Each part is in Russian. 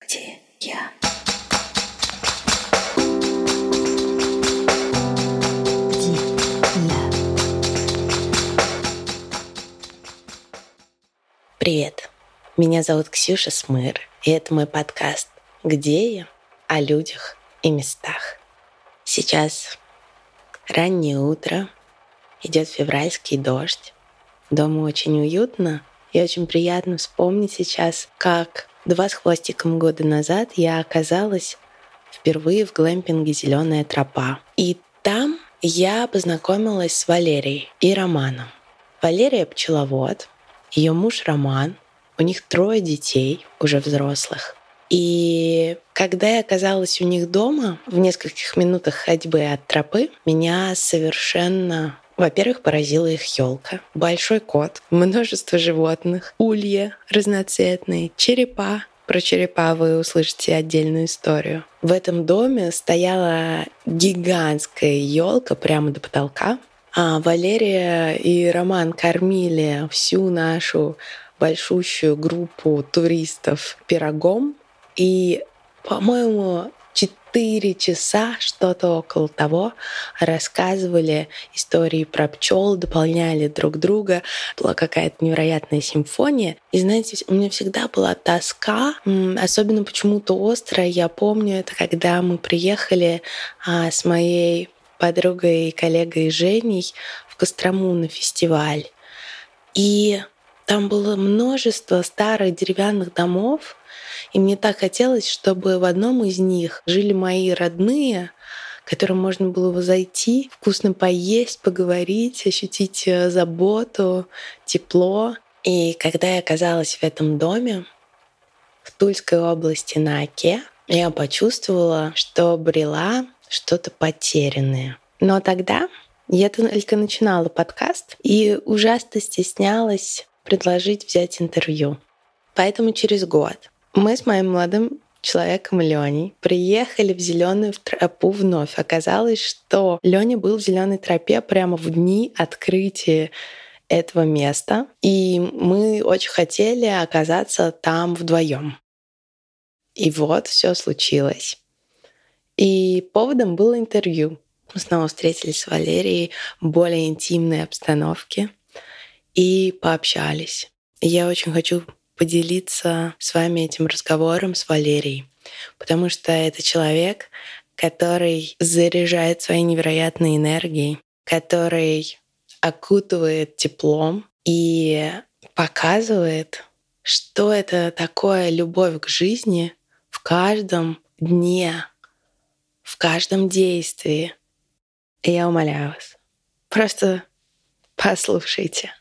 Где я? Где я? Привет, меня зовут Ксюша Смыр, и это мой подкаст «Где я?» о людях и местах. Сейчас раннее утро, идет февральский дождь, дома очень уютно, и очень приятно вспомнить сейчас, как два с хвостиком года назад я оказалась впервые в глэмпинге «Зеленая тропа». И там я познакомилась с Валерией и Романом. Валерия — пчеловод, ее муж Роман, у них трое детей, уже взрослых. И когда я оказалась у них дома, в нескольких минутах ходьбы от тропы, меня совершенно во-первых, поразила их елка. Большой кот, множество животных, улья разноцветные, черепа. Про черепа вы услышите отдельную историю. В этом доме стояла гигантская елка прямо до потолка. А Валерия и Роман кормили всю нашу большущую группу туристов пирогом. И, по-моему, четыре часа, что-то около того, рассказывали истории про пчел, дополняли друг друга. Была какая-то невероятная симфония. И знаете, у меня всегда была тоска, особенно почему-то острая. Я помню это, когда мы приехали а, с моей подругой и коллегой Женей в Кострому на фестиваль. И там было множество старых деревянных домов, и мне так хотелось, чтобы в одном из них жили мои родные, к которым можно было зайти, вкусно поесть, поговорить, ощутить э, заботу, тепло. И когда я оказалась в этом доме, в Тульской области на Оке, я почувствовала, что брела что-то потерянное. Но тогда я только начинала подкаст и ужасно стеснялась предложить взять интервью. Поэтому через год мы с моим молодым человеком Леней приехали в зеленую тропу вновь. Оказалось, что Леня был в зеленой тропе прямо в дни открытия этого места, и мы очень хотели оказаться там вдвоем. И вот все случилось. И поводом было интервью. Мы снова встретились с Валерией в более интимной обстановке и пообщались. Я очень хочу поделиться с вами этим разговором с Валерией, потому что это человек, который заряжает своей невероятной энергией, который окутывает теплом и показывает, что это такое любовь к жизни в каждом дне, в каждом действии. И я умоляю вас, просто послушайте.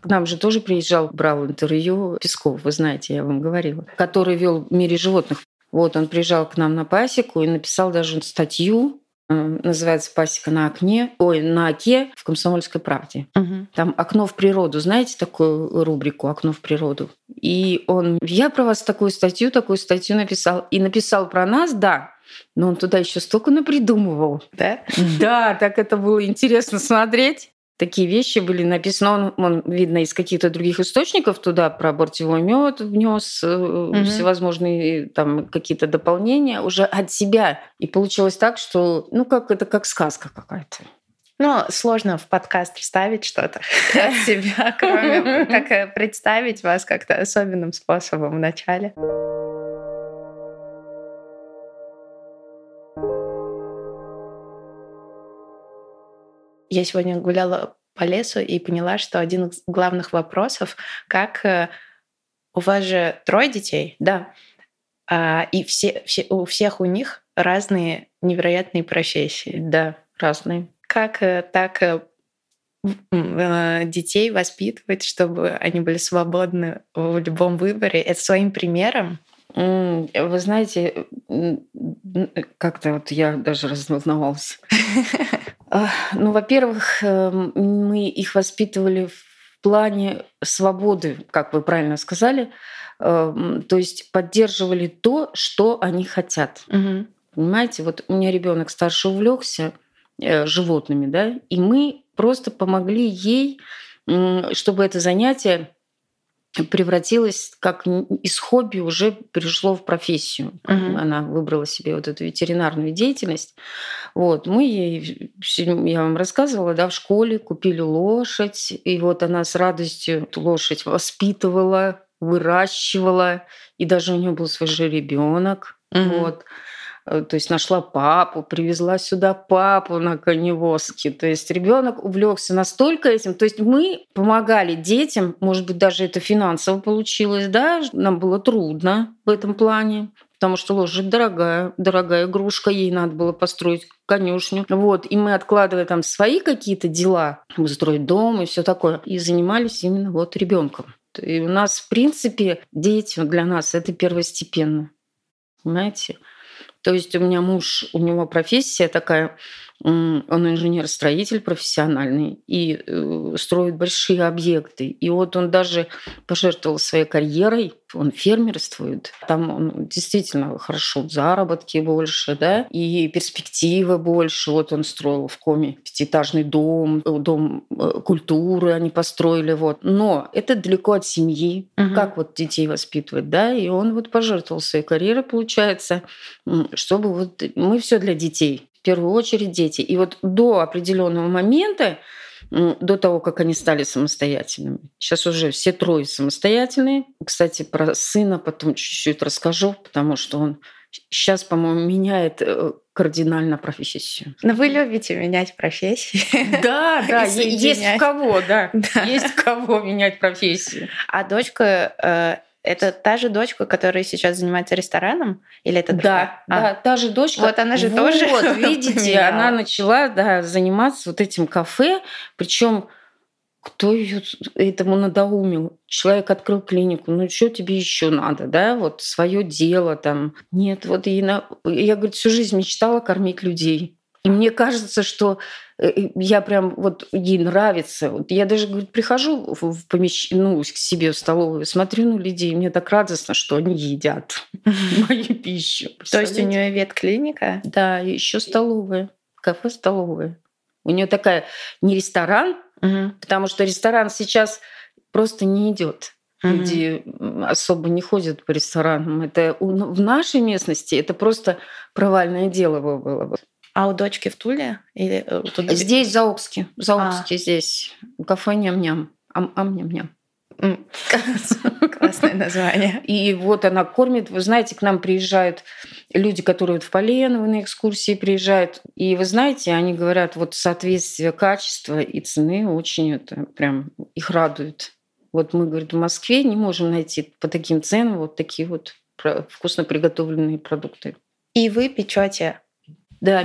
К нам же тоже приезжал, брал интервью Песков, вы знаете, я вам говорила, который вел в мире животных. Вот он приезжал к нам на пасеку и написал даже статью, э, называется «Пасека на окне», ой, на оке в «Комсомольской правде». Угу. Там «Окно в природу», знаете такую рубрику «Окно в природу»? И он, я про вас такую статью, такую статью написал. И написал про нас, да, но он туда еще столько напридумывал. Да? Да, так это было интересно смотреть такие вещи были написаны. Он, он видно, из каких-то других источников туда про бортевой мед внес угу. всевозможные там какие-то дополнения уже от себя. И получилось так, что ну как это как сказка какая-то. Ну, сложно в подкаст вставить что-то от себя, кроме как э, представить вас как-то особенным способом в начале. Я сегодня гуляла по лесу и поняла, что один из главных вопросов, как э, у вас же трое детей, да, а, и все, все, у всех у них разные невероятные профессии. Да, разные. Как э, так э, детей воспитывать, чтобы они были свободны в любом выборе? Это своим примером? Вы знаете, как-то вот я даже разволновалась. Ну, во-первых, эм, мы их воспитывали в плане свободы, как вы правильно сказали, эм, то есть поддерживали то, что они хотят. Угу. Понимаете, вот у меня ребенок старше увлекся э, животными, да, и мы просто помогли ей, чтобы это занятие превратилось как из хобби уже перешло в профессию. Мгм. Она выбрала себе вот эту ветеринарную деятельность. Вот мы ей, я вам рассказывала, да, в школе купили лошадь, и вот она с радостью эту лошадь воспитывала, выращивала, и даже у нее был свой же ребенок. Мгм. Вот. Э, То есть нашла папу, привезла сюда папу на коневозке. То есть ребенок увлекся настолько этим. То есть мы помогали детям, может быть, даже это финансово получилось, да, нам было трудно в этом плане, потому что лошадь дорогая, дорогая игрушка, ей надо было построить конюшню. Вот, и мы откладывали там свои какие-то дела, строить дом и все такое, и занимались именно вот ребенком. И у нас, в принципе, дети для нас это первостепенно. Понимаете? То есть у меня муж, у него профессия такая, он инженер-строитель профессиональный и э, строит большие объекты. И вот он даже пожертвовал своей карьерой, он фермерствует. Там он действительно хорошо, заработки больше, да, и перспективы больше. Вот он строил в Коме пятиэтажный дом, э, дом э, культуры они построили, вот. Но это далеко от семьи, Мгм. как вот детей воспитывать, да, и он вот пожертвовал своей карьерой, получается, чтобы вот мы все для детей, в первую очередь дети. И вот до определенного момента, до того, как они стали самостоятельными. Сейчас уже все трое самостоятельные. Кстати, про сына потом чуть-чуть расскажу, потому что он сейчас, по-моему, меняет э, кардинально профессию. Но вы любите менять профессии. Да, да, есть в кого, да. Да. Есть в кого менять профессию. А дочка э, это та же дочка, которая сейчас занимается рестораном? Или это Да, другая? А, да, та же дочка. Вот она же Вот, тоже видите, поменяла. она начала да, заниматься вот этим кафе, причем кто ее этому надоумил? Человек открыл клинику, ну что тебе еще надо, да, вот свое дело там. Нет, вот ей на... я, говорит, всю жизнь мечтала кормить людей. И мне кажется, что э, я прям вот ей нравится. Вот я даже говорит, прихожу в, помещ... ну, к себе в столовую, смотрю на людей, и мне так радостно, что они едят мою пищу. То есть у нее ветклиника? Да, еще столовая, кафе столовая. У нее такая не ресторан, потому что ресторан сейчас просто не идет. Люди особо не ходят по ресторанам. Это в нашей местности это просто провальное дело бы было бы. А у дочки в Туле? Или э, тут- Здесь, в Заокске, в А. Заокске здесь, кафе ням-ням, ам, ам ням-ням. М, Классное название. И вот она кормит. Вы знаете, к нам приезжают люди, которые вот в Поленово на экскурсии приезжают. И вы знаете, они говорят, вот соответствие качества и цены очень это прям их радует. Вот мы, говорит, в Москве не можем найти по таким ценам вот такие вот вкусно приготовленные продукты. И вы печете Да,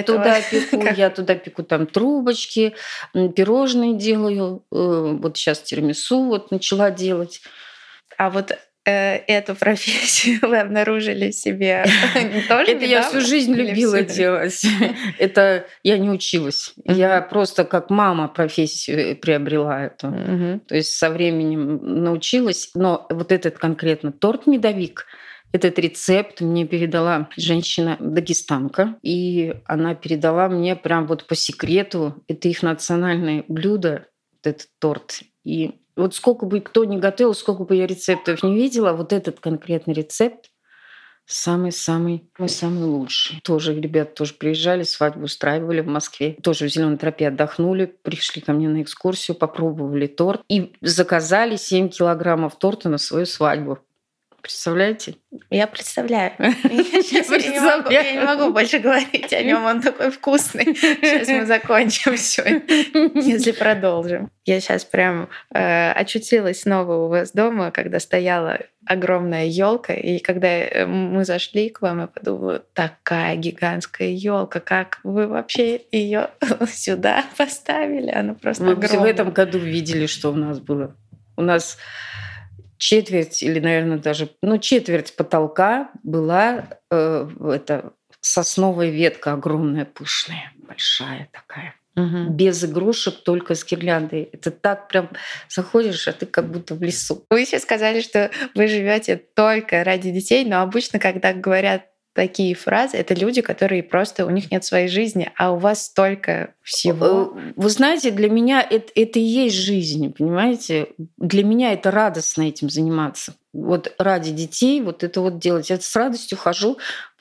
этого туда пеку, я туда пеку там трубочки, пирожные делаю. э, Вот сейчас тирамису вот начала делать. А вот э, эту профессию вы обнаружили себе тоже Это я всю жизнь любила делать. Это я не училась. Я просто как мама профессию приобрела эту. То есть со временем научилась. Но вот этот конкретно торт-медовик, этот рецепт мне передала женщина-дагестанка. И она передала мне прям вот по секрету. Это их национальное блюдо, вот этот торт. И вот сколько бы кто ни готовил, сколько бы я рецептов не видела, вот этот конкретный рецепт самый-самый, самый лучший. Тоже ребята тоже приезжали, свадьбу устраивали в Москве. Тоже в Зеленой тропе отдохнули, пришли ко мне на экскурсию, попробовали торт и заказали 7 килограммов торта на свою свадьбу. Представляете? Я представляю. Я не могу- я не могу больше говорить о нем, он такой вкусный. Сейчас мы закончим все, если продолжим. Я сейчас прям э, очутилась снова у вас дома, когда стояла огромная елка, и когда э, мы зашли к вам, я подумала, такая гигантская елка, как вы вообще ее сюда поставили? Она просто Вы в огромная. этом году видели, что у нас было. У нас четверть или, наверное, даже, ну, четверть потолка была э, это сосновая ветка огромная, пышная, большая такая. Мгм. Без игрушек, только с гирляндой. Это так прям заходишь, а ты как будто в лесу. Вы еще сказали, что вы живете только ради детей, но обычно, когда говорят такие фразы, это люди, которые просто, у них нет своей жизни, а у вас столько всего. Э, вы знаете, для меня это, это и есть жизнь, понимаете? Для меня это радостно этим заниматься. Вот ради детей вот это вот делать. Я с радостью хожу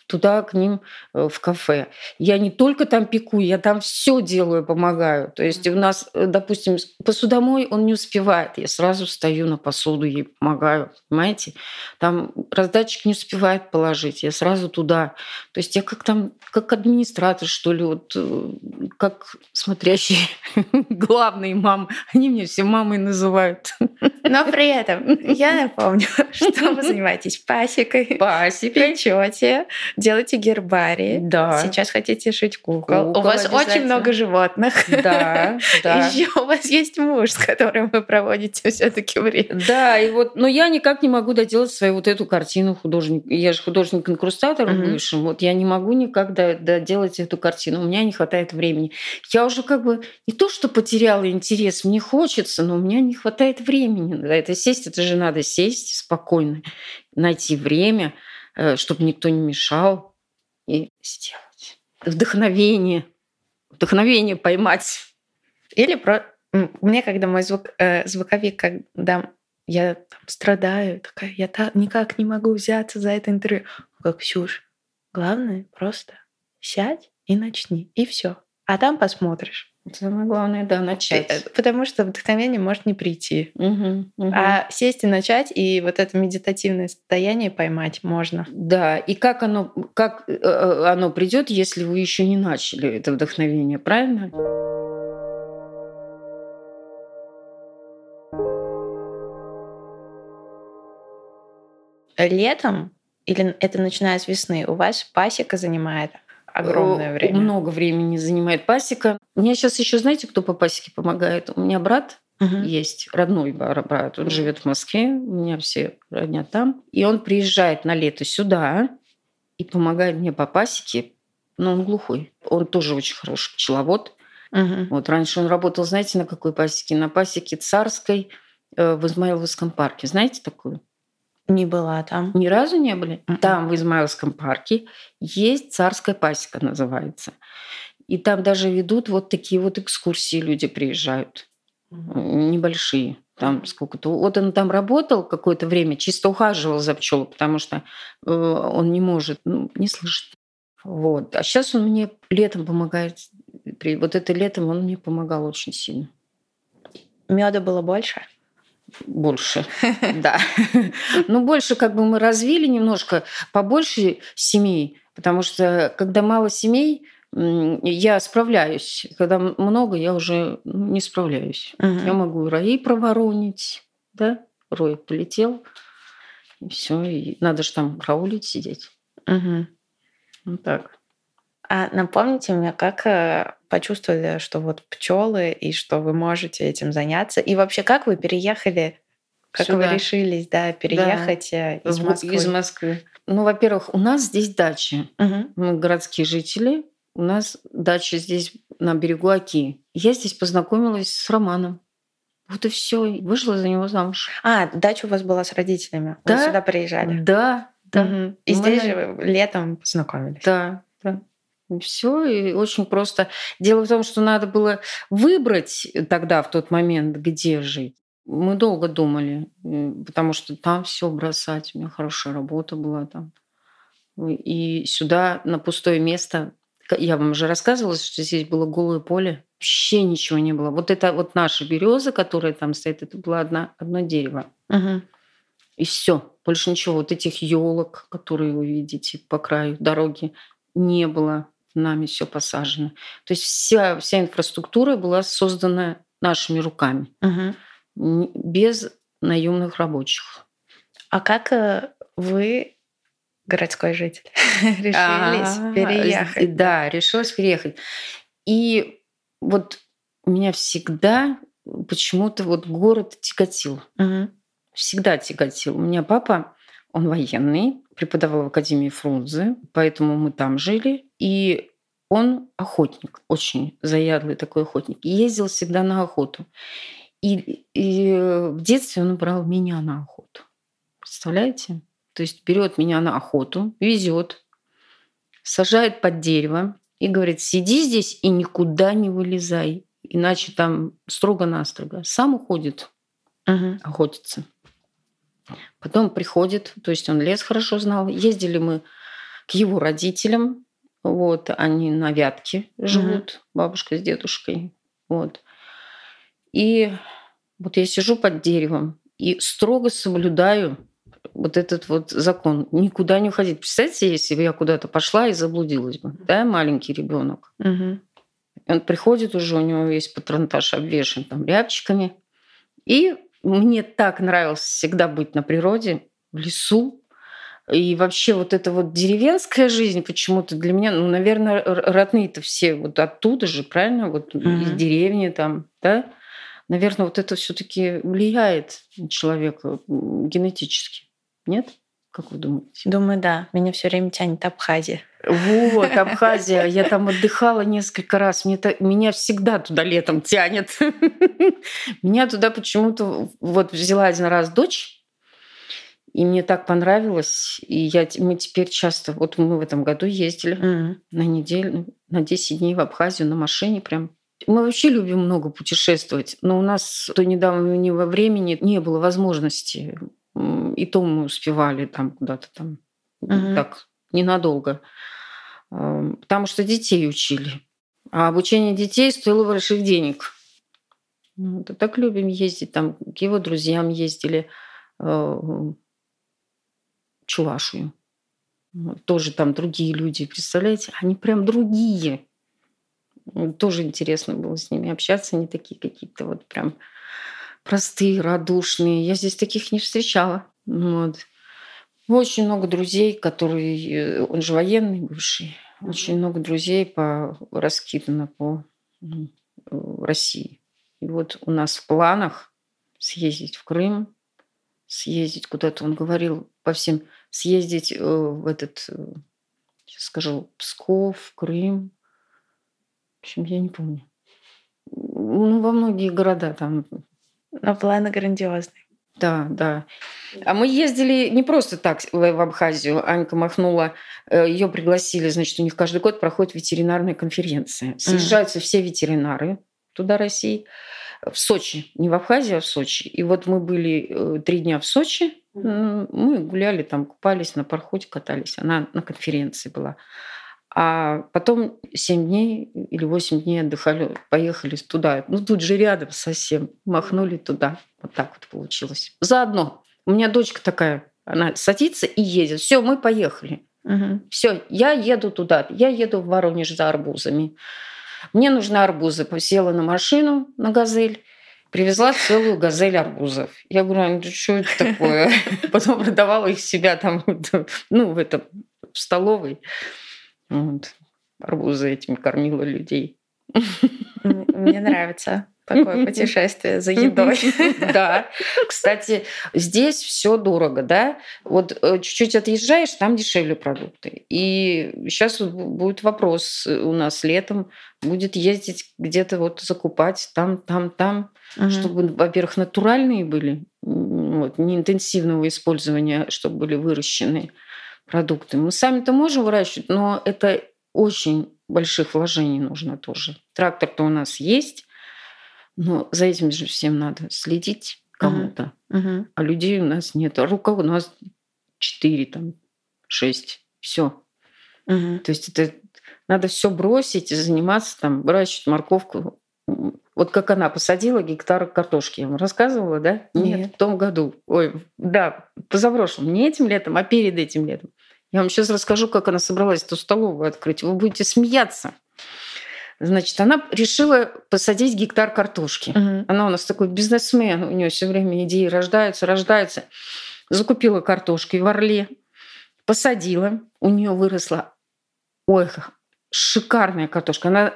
туда к ним э, в кафе. Я не только там пеку, я там все делаю, помогаю. То есть у нас, э, допустим, посудомой он не успевает, я сразу стою на посуду, ей помогаю, понимаете? Там раздатчик не успевает положить, я сразу туда. То есть я как там, как администратор, что ли, вот э, как смотрящий главный мам. Они мне все мамой называют. Но при этом я напомню, что вы занимаетесь пасекой, пасекой, печете, делаете гербарий. Да. Сейчас хотите шить кукол. кукол у вас очень много животных. Да, да. Еще у вас есть муж, с которым вы проводите все-таки время. Да, и вот, но я никак не могу доделать свою вот эту картину художник. Я же художник-инкрустатор mm-hmm. бывший. Вот я не могу никак доделать эту картину. У меня не хватает времени. Я уже как бы не то, что потеряла интерес, мне хочется, но у меня не хватает времени на это сесть. Это же надо сесть спокойно, найти время – Э, чтобы никто не мешал, и сделать. Вдохновение. Вдохновение поймать. Или про... Мне, когда мой звук, э, звуковик, когда я там страдаю, такая, я так никак не могу взяться за это интервью. Как, Ксюш, главное просто сядь и начни, и все. А там посмотришь. Самое главное, да, начать. Э, потому что вдохновение может не прийти. Угу, угу. А сесть и начать, и вот это медитативное состояние поймать можно. Да, и как оно, как э, э, оно придет, если вы еще не начали это вдохновение, правильно? Летом или это начиная с весны, у вас пасека занимает огромное время. Много времени занимает пасека. Мне сейчас еще, знаете, кто по пасеке помогает? У меня брат угу. есть, родной брат. Он живет в Москве, у меня все родня там. И он приезжает на лето сюда и помогает мне по пасеке. Но он глухой. Он тоже очень хороший пчеловод. Угу. Вот раньше он работал, знаете, на какой пасеке? На пасеке царской э, в Измаиловском парке. Знаете такую? Не была там. Ни разу не были? Mm-mm. Там, в Измаилском парке, есть царская пасека, называется. И там даже ведут вот такие вот экскурсии, люди приезжают. Mm-hmm. Небольшие. Там сколько-то. Вот он там работал какое-то время, чисто ухаживал за пчелой, потому что э, он не может, ну, не слышит. Вот. А сейчас он мне летом помогает. Вот это летом он мне помогал очень сильно. Меда было больше? Больше, да. Ну, больше как бы мы развили немножко, побольше семей, потому что когда мало семей, я справляюсь. Когда много, я уже не справляюсь. Угу. Я могу раи проворонить, да? Рой полетел, и все. И надо же там караулить, сидеть. Угу. Вот так. А напомните мне, как э, почувствовали, что вот пчелы и что вы можете этим заняться? И вообще, как вы переехали? Как Сюда. вы решились, да, переехать да. Э, из Москвы? Из Москвы. Ну, во-первых, у нас здесь дача. Угу. Мы городские жители. У нас дача здесь на берегу Оки. Я здесь познакомилась с Романом. Вот и все. Вышла за него замуж. А, дача у вас была с родителями. Да? Вы сюда приезжали. Да, да. Угу. И Мы... здесь же летом познакомились. Да, да. Все, и очень просто. Дело в том, что надо было выбрать тогда, в тот момент, где жить. Мы долго думали, потому что там все бросать. У меня хорошая работа была там. И сюда, на пустое место, я вам уже рассказывала, что здесь было голое поле, вообще ничего не было. Вот это вот наша береза, которая там стоит, это было одна, одно дерево. Угу. И все, больше ничего. Вот этих елок, которые вы видите по краю дороги, не было нами все посажено. То есть вся, вся инфраструктура была создана нашими руками, угу. без наемных рабочих. А как э, вы, городской житель, решились а, переехать? Да, решилась переехать. И вот меня всегда почему-то вот город тяготил. Угу. Всегда тяготил. У меня папа, он военный, преподавал в Академии Фрунзе, поэтому мы там жили. И он охотник, очень заядлый такой охотник. И ездил всегда на охоту. И, и в детстве он брал меня на охоту. Представляете? То есть берет меня на охоту, везет. сажает под дерево и говорит, сиди здесь и никуда не вылезай, иначе там строго-настрого. Сам уходит Мгм. охотиться. Потом приходит, то есть он лес хорошо знал. Ездили мы к его родителям, вот, они на Вятке живут, бабушка с дедушкой, вот. И вот я сижу под деревом и строго соблюдаю вот этот вот закон. Никуда не уходить. Представьте, если бы я куда-то пошла и заблудилась бы, да, маленький ребенок. Мгм. Он приходит уже, у него весь патронтаж обвешен там рябчиками. И мне так нравилось всегда быть на природе, в лесу. И вообще вот эта вот деревенская жизнь почему-то для меня, ну, наверное, родные-то все вот оттуда же, правильно? Вот из Мгм. деревни там, да? Наверное, вот это все таки влияет на человека генетически. Нет? Как вы думаете? Думаю, да. Меня все время тянет Абхазия. Вот, Абхазия. Я там отдыхала несколько раз. Мне та- меня всегда туда летом тянет. Меня туда почему-то... Вот взяла один раз дочь, и мне так понравилось. И я, мы теперь часто... Вот мы в этом году ездили Мгм. на неделю, на 10 дней в Абхазию на машине прям. Мы вообще любим много путешествовать, но у нас до недавнего времени не было возможности. И то мы успевали там куда-то там Мгм. так ненадолго. Потому что детей учили. А обучение детей стоило больших денег. Ну, Вот, и так любим ездить. Там к его друзьям ездили в Чувашию. Вот, Тоже там другие люди, представляете? Они прям другие. Ну, Тоже интересно было с ними общаться. Они такие какие-то вот прям простые, радушные. Я здесь таких не встречала. Вот. Очень много друзей, которые... э, Он же военный бывший. Очень много друзей по, раскидано по э, России. И вот у нас в планах съездить в Крым, съездить куда-то, он говорил по всем, съездить э, в этот, э, сейчас скажу, Псков, Крым. В общем, я не помню. Ну, во многие города там. Но планы грандиозные. Да, да. А мы ездили не просто так в Абхазию. Анька махнула, ее пригласили, значит, у них каждый год проходит ветеринарная конференция. Съезжаются все ветеринары туда России в Сочи, не в Абхазии, а в Сочи. И вот мы были э, три дня в Сочи, мы гуляли там, купались на пароходе, катались. Она на конференции была. А потом 7 дней или 8 дней отдыхали, поехали туда. Ну, тут же рядом совсем. Махнули туда. Вот так вот получилось. Заодно. У меня дочка такая, она садится и едет. Все, мы поехали. Мгм. Все, я еду туда. Я еду в Воронеж за арбузами. Мне нужны арбузы. Села на машину, на «Газель», привезла целую газель арбузов. Я говорю, да что это такое? Потом продавала их себя там, ну, в этом, в столовой. Вот. Арбузы этими кормила людей. Мне нравится такое путешествие за едой. Да. Кстати, здесь все дорого, да? Вот э, чуть-чуть отъезжаешь, там дешевле продукты. И сейчас будет вопрос у нас летом, будет ездить где-то вот закупать там, там, там, чтобы, во-первых, натуральные были, вот, не интенсивного использования, чтобы были выращены продукты. Мы сами-то можем выращивать, но это очень больших вложений нужно тоже. Трактор-то у нас есть, но за этим же всем надо следить кому-то. Мгм. А людей у нас нет. А рука у нас 4, там, 6. Все. Мгм. То есть это надо все бросить и заниматься, там, выращивать морковку. Вот как она посадила гектар картошки. Я вам рассказывала, да? Нет. в том году. Ой, да, позапрошлом. Не этим летом, а перед этим летом. Я вам сейчас расскажу, как она собралась эту столовую открыть. Вы будете смеяться. Значит, она решила посадить гектар картошки. Мгм. Она у нас такой бизнесмен, у нее все время идеи рождаются, рождаются. Закупила картошки в Орле, посадила, у нее выросла, ой, шикарная картошка. Она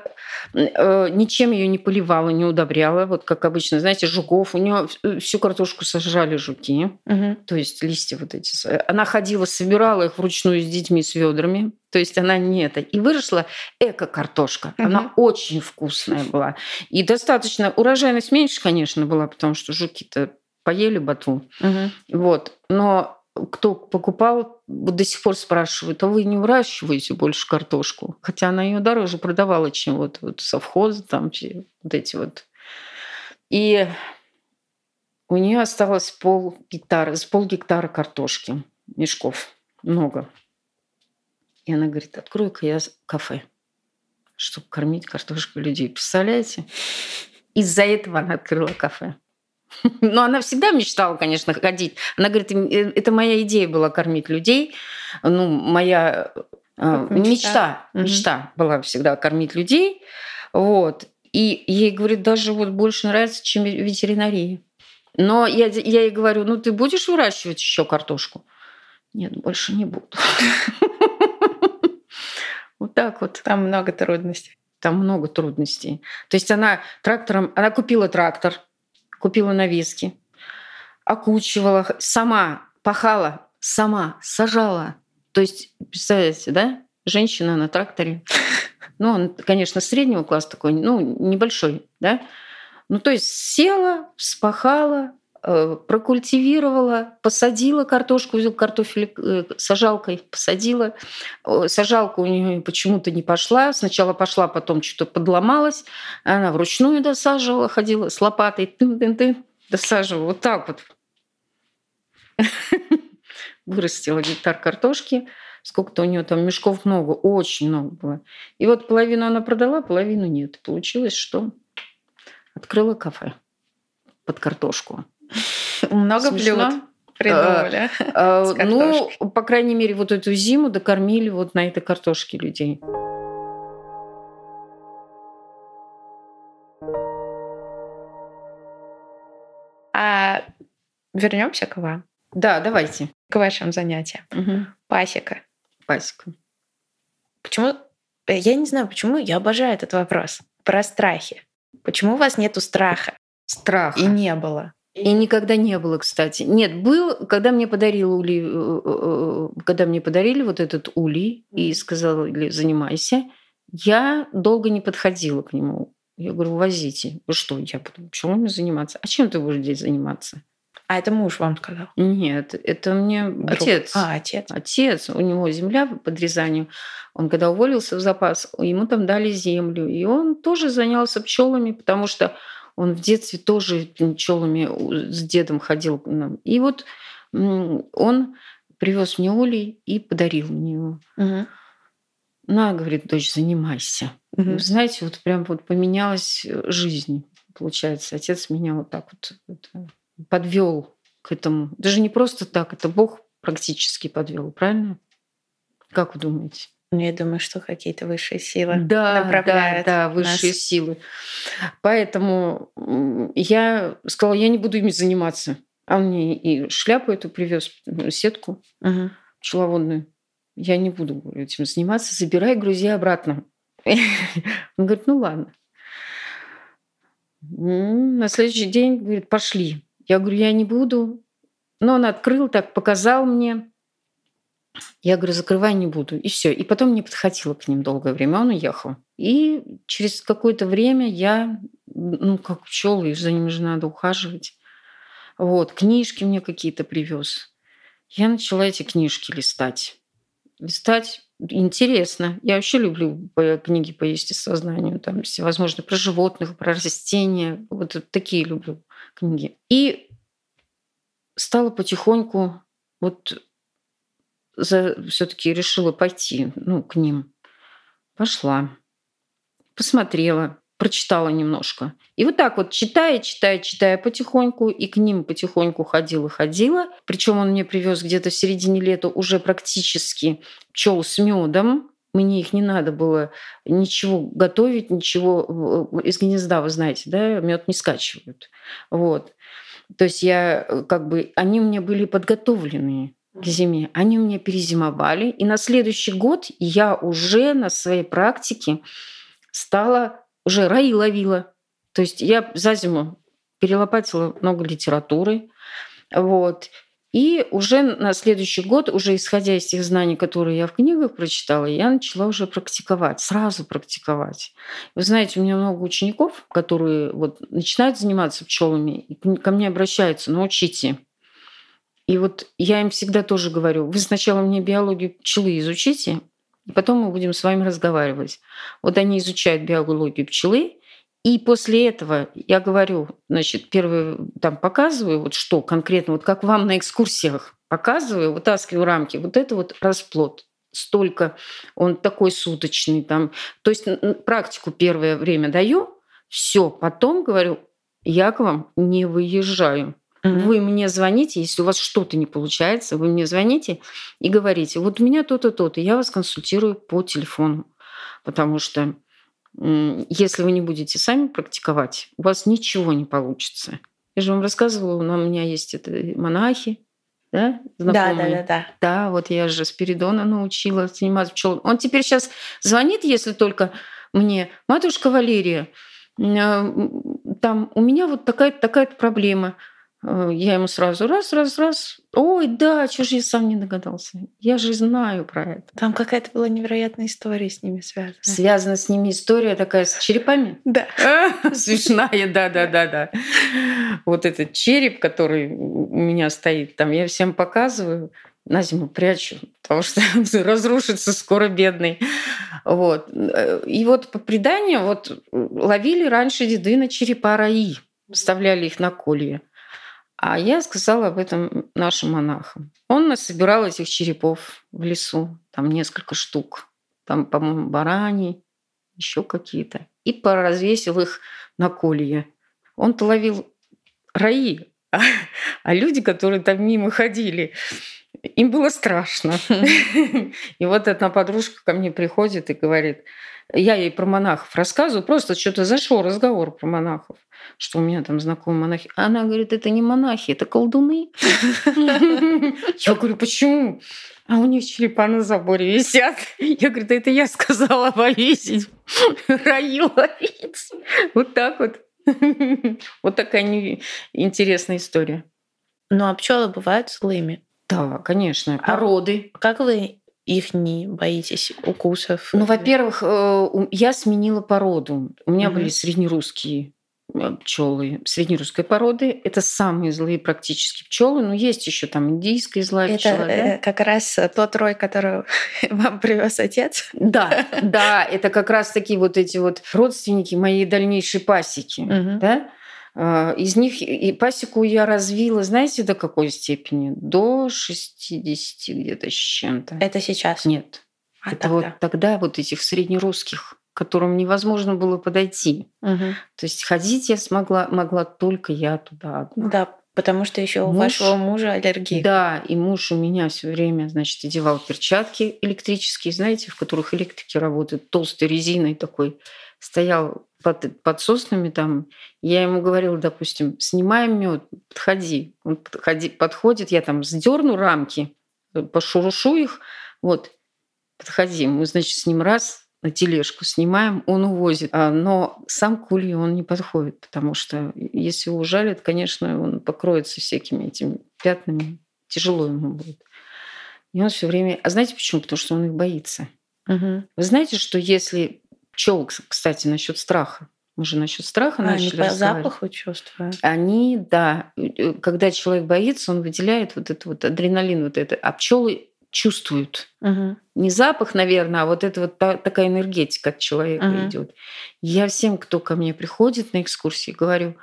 э, ничем ее не поливала, не удобряла, вот как обычно, знаете, жуков. У нее всю картошку сожрали жуки, Мгм. то есть листья вот эти. с- Она ходила, собирала их вручную с детьми, с ведрами. То есть она не это. И выросла эко-картошка. Мгм. Она очень вкусная была. И достаточно... Урожайность меньше, конечно, была, потому что жуки-то поели ботву. Мгм. Вот. Но кто покупал, вот до сих пор спрашивают, а вы не выращиваете больше картошку? Хотя она ее дороже продавала, чем вот, вот совхозы, там, вот эти вот. И у нее осталось пол гектара, с пол гектара картошки, мешков, много. И она говорит, открою-ка я кафе, чтобы кормить картошку людей. Представляете? Из-за этого она открыла кафе. Но она всегда мечтала, конечно, ходить. Она говорит, «Э, это моя идея была кормить людей. Ну, моя э, мечта, мечта, угу. мечта была всегда кормить людей. Вот. И ей, говорит, даже вот больше нравится, чем ветеринария. Но я, я ей говорю, ну ты будешь выращивать еще картошку? Нет, больше не буду. Вот так вот. Там много трудностей. Там много трудностей. То есть она трактором, она купила трактор, купила навески, окучивала, сама пахала, сама сажала. То есть, представляете, да? Женщина на тракторе. Ну, он, конечно, среднего класса такой, ну, небольшой, да? Ну, то есть села, вспахала, прокультивировала, посадила картошку, картофель э, сажалкой, посадила. Сажалка у нее почему-то не пошла. Сначала пошла, потом что-то подломалась. Она вручную досаживала, ходила с лопатой, тын-тын-тын, досаживала. Вот так вот. Вырастила гектар картошки. Сколько-то у нее там мешков много, очень много было. И вот половину она продала, половину нет. Получилось, что Открыла кафе под картошку. Много Смешно? блюд придумали. А, а, ну, по крайней мере, вот эту зиму докормили вот на этой картошке людей. А вернемся к вам. Да, давайте. К вашим занятиям. Угу. Пасека. Пасека. Почему? Я не знаю, почему я обожаю этот вопрос про страхи. Почему у вас нету страха? Страха. И не было. И никогда не было, кстати. Нет, был, когда мне подарили ули, э, э, э, когда мне подарили вот этот улей и сказали, занимайся, я долго не подходила к нему. Я говорю, возите. Вы что, я буду, почему мне заниматься? А чем ты будешь здесь заниматься? А это муж вам сказал? Нет, это мне отец. А, отец. Отец. У него земля по подрезанию. Он когда уволился в запас, ему там дали землю. И он тоже занялся пчелами, потому что он в детстве тоже пчелами с дедом ходил. И вот он привез мне улей и подарил мне его. Угу. На, говорит, дочь, занимайся. Угу. Знаете, вот прям вот поменялась жизнь, получается. Отец меня вот так вот подвел к этому. Даже не просто так, это Бог практически подвел, правильно? Как вы думаете? Ну, я думаю, что какие-то высшие силы да, направляют. Да, да, высшие нас. силы. Поэтому я сказала, я не буду ими заниматься. А он мне и шляпу эту привез, сетку угу. пчеловодную. Я не буду этим заниматься, забирай, грузи обратно. Он говорит, ну ладно. На следующий день говорит, пошли. Я говорю, я не буду. Но он открыл так, показал мне. Я говорю, закрывай не буду. И все. И потом не подходила к ним долгое время. Он уехал. И через какое-то время я, ну, как пчелы, за ними же надо ухаживать. Вот, книжки мне какие-то привез. Я начала эти книжки листать. Листать интересно. Я вообще люблю книги по естествознанию. Там всевозможные про животных, про растения. Вот такие люблю книги. И стала потихоньку вот все-таки решила пойти ну, к ним. Пошла, посмотрела, прочитала немножко. И вот так вот, читая, читая, читая потихоньку, и к ним потихоньку ходила, ходила. Причем он мне привез где-то в середине лета уже практически пчел с медом. Мне их не надо было ничего готовить, ничего э, из гнезда, вы знаете, да, мед не скачивают. Вот. То есть я э, как бы, они меня были подготовленные к зиме. Они у меня перезимовали. И на следующий год я уже на своей практике стала, уже раи ловила. То есть я за зиму перелопатила много литературы. Вот. И уже на следующий год, уже исходя из тех знаний, которые я в книгах прочитала, я начала уже практиковать, сразу практиковать. Вы знаете, у меня много учеников, которые вот начинают заниматься пчелами, и ко мне обращаются, научите. И вот я им всегда тоже говорю, вы сначала мне биологию пчелы изучите, и потом мы будем с вами разговаривать. Вот они изучают биологию пчелы, и после этого я говорю, значит, первый там показываю, вот что конкретно, вот как вам на экскурсиях показываю, вытаскиваю рамки, вот это вот расплод столько, он такой суточный там. То есть практику первое время даю, все, потом говорю, я к вам не выезжаю. Mm-hmm. Вы мне звоните, если у вас что-то не получается, вы мне звоните и говорите, вот у меня то-то, то-то, я вас консультирую по телефону. Потому что если вы не будете сами практиковать, у вас ничего не получится. Я же вам рассказывала, у меня есть это монахи, да, знакомые? Да, да, да, да. Да, вот я же Спиридона научила заниматься пчелами. Он теперь сейчас звонит, если только мне, матушка Валерия, а, там у меня вот такая-то такая проблема. Э, я ему сразу раз, раз, раз. Ой, да, чего же я сам не догадался? Я же знаю про это. Там какая-то была невероятная история с ними связана. Связана с ними история такая с черепами? Да. Смешная, да, да, да, да. Вот этот череп, который у меня стоит, там я всем показываю, на зиму прячу, потому что разрушится скоро бедный. Вот. И вот по преданию вот ловили раньше деды на черепа раи, вставляли их на колье. А я сказала об этом нашим монахам. Он насобирал этих черепов в лесу, там несколько штук. Там, по-моему, барани, еще какие-то. И поразвесил их на колье. Он-то ловил раи, а, а люди, которые там мимо ходили, им было страшно. И вот одна подружка ко мне приходит и говорит, я ей про монахов рассказываю, просто что-то зашел разговор про монахов, что у меня там знакомые монахи. Она говорит, это не монахи, это колдуны. Я говорю, почему? А у них черепа на заборе висят. Я говорю, да это я сказала повесить, ловить. Вот так вот. Вот такая интересная история. Ну а пчелы бывают злыми? Да, конечно. Породы. А как вы их не боитесь укусов? Ну, во-первых, э, я сменила породу. У меня угу. были среднерусские э, пчелы среднерусской породы. Это самые злые практически пчелы. Но есть еще там индийская злая это пчела. Это да? как раз тот рой, который вам привез отец. Да, да, это как раз такие вот эти вот родственники моей дальнейшей пасеки, угу. да. А, из них и пасеку я развила, знаете, до какой степени? До 60 где-то с чем-то. Это сейчас? Нет. А это тогда? вот тогда вот этих среднерусских, к которым невозможно было подойти. Угу. То есть ходить я смогла, могла только я туда. Да, потому что еще муж, у вашего мужа аллергия. Да, и муж у меня все время, значит, одевал перчатки электрические, знаете, в которых электрики работают, толстой резиной такой, стоял под, под соснами там. Я ему говорила, допустим, снимаем мед, подходи. Он подходи, подходит, я там сдерну рамки, пошурушу их, вот, подходи. Мы, значит, с ним раз на тележку снимаем, он увозит. А, но сам к улью он не подходит, потому что если его ужалит, конечно, он покроется всякими этими пятнами. Тяжело ему будет. И он все время... А знаете почему? Потому что он их боится. Угу. Вы знаете, что если Пчел, кстати, насчет страха. Мы же насчет страха а, начали Они по запаху чувствуют. Они, да, когда человек боится, он выделяет вот этот вот адреналин, вот это. А пчелы чувствуют. Угу. Не запах, наверное, а вот это вот та, такая энергетика от человека угу. идет. Я всем, кто ко мне приходит на экскурсии, говорю,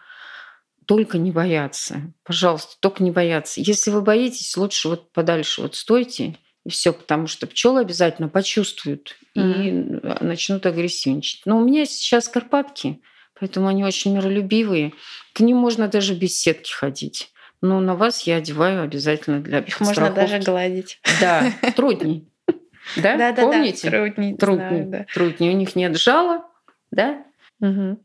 только не бояться. Пожалуйста, только не бояться. Если вы боитесь, лучше вот подальше вот стойте и все, потому что пчелы обязательно почувствуют mm-hmm. и начнут агрессивничать. Но у меня сейчас карпатки, поэтому они очень миролюбивые. К ним можно даже без сетки ходить. Но на вас я одеваю обязательно для Их можно даже гладить. Да, трудней. Да, да, да, помните? Да, трудней, трудней, знаю, да. трудней. У них нет жала, да? Угу.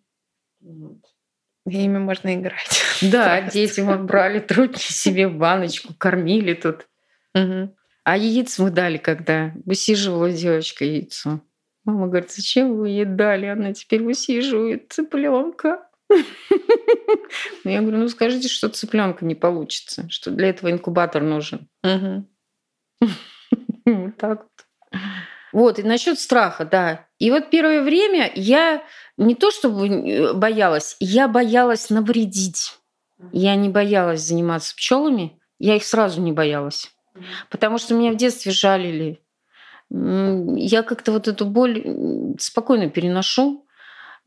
И ими можно играть. Да, дети мы брали трудней себе в баночку, кормили тут. Угу. А яиц мы дали, когда высиживала девочка яйцо. Мама говорит, зачем вы ей дали? Она теперь высиживает цыпленка. Я говорю, ну скажите, что цыпленка не получится, что для этого инкубатор нужен. Вот так вот. Вот, и насчет страха, да. И вот первое время я не то чтобы э, боялась, я боялась навредить. Я не боялась заниматься пчелами, Я их сразу не боялась. Потому что меня в детстве жалили. Я как-то вот эту боль спокойно переношу.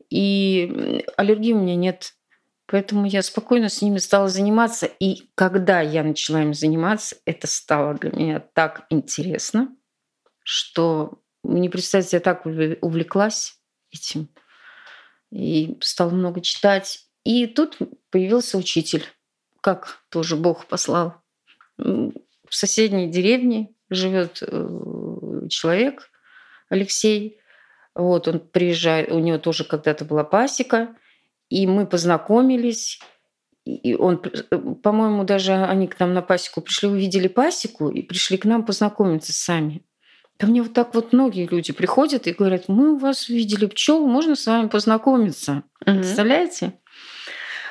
И аллергии у меня нет. Поэтому я спокойно с ними стала заниматься. И когда я начала им заниматься, это стало для меня так интересно, что не представьте, я так увлеклась этим. И стала много читать. И тут появился учитель, как тоже Бог послал. В соседней деревне живет э, человек, Алексей. Вот он приезжает, у него тоже когда-то была пасека, и мы познакомились. И он, э, по-моему, даже они к нам на пасеку пришли, увидели пасеку и пришли к нам познакомиться сами. Ко мне вот так вот многие люди приходят и говорят, мы у вас видели пчел, можно с вами познакомиться. Угу. Представляете?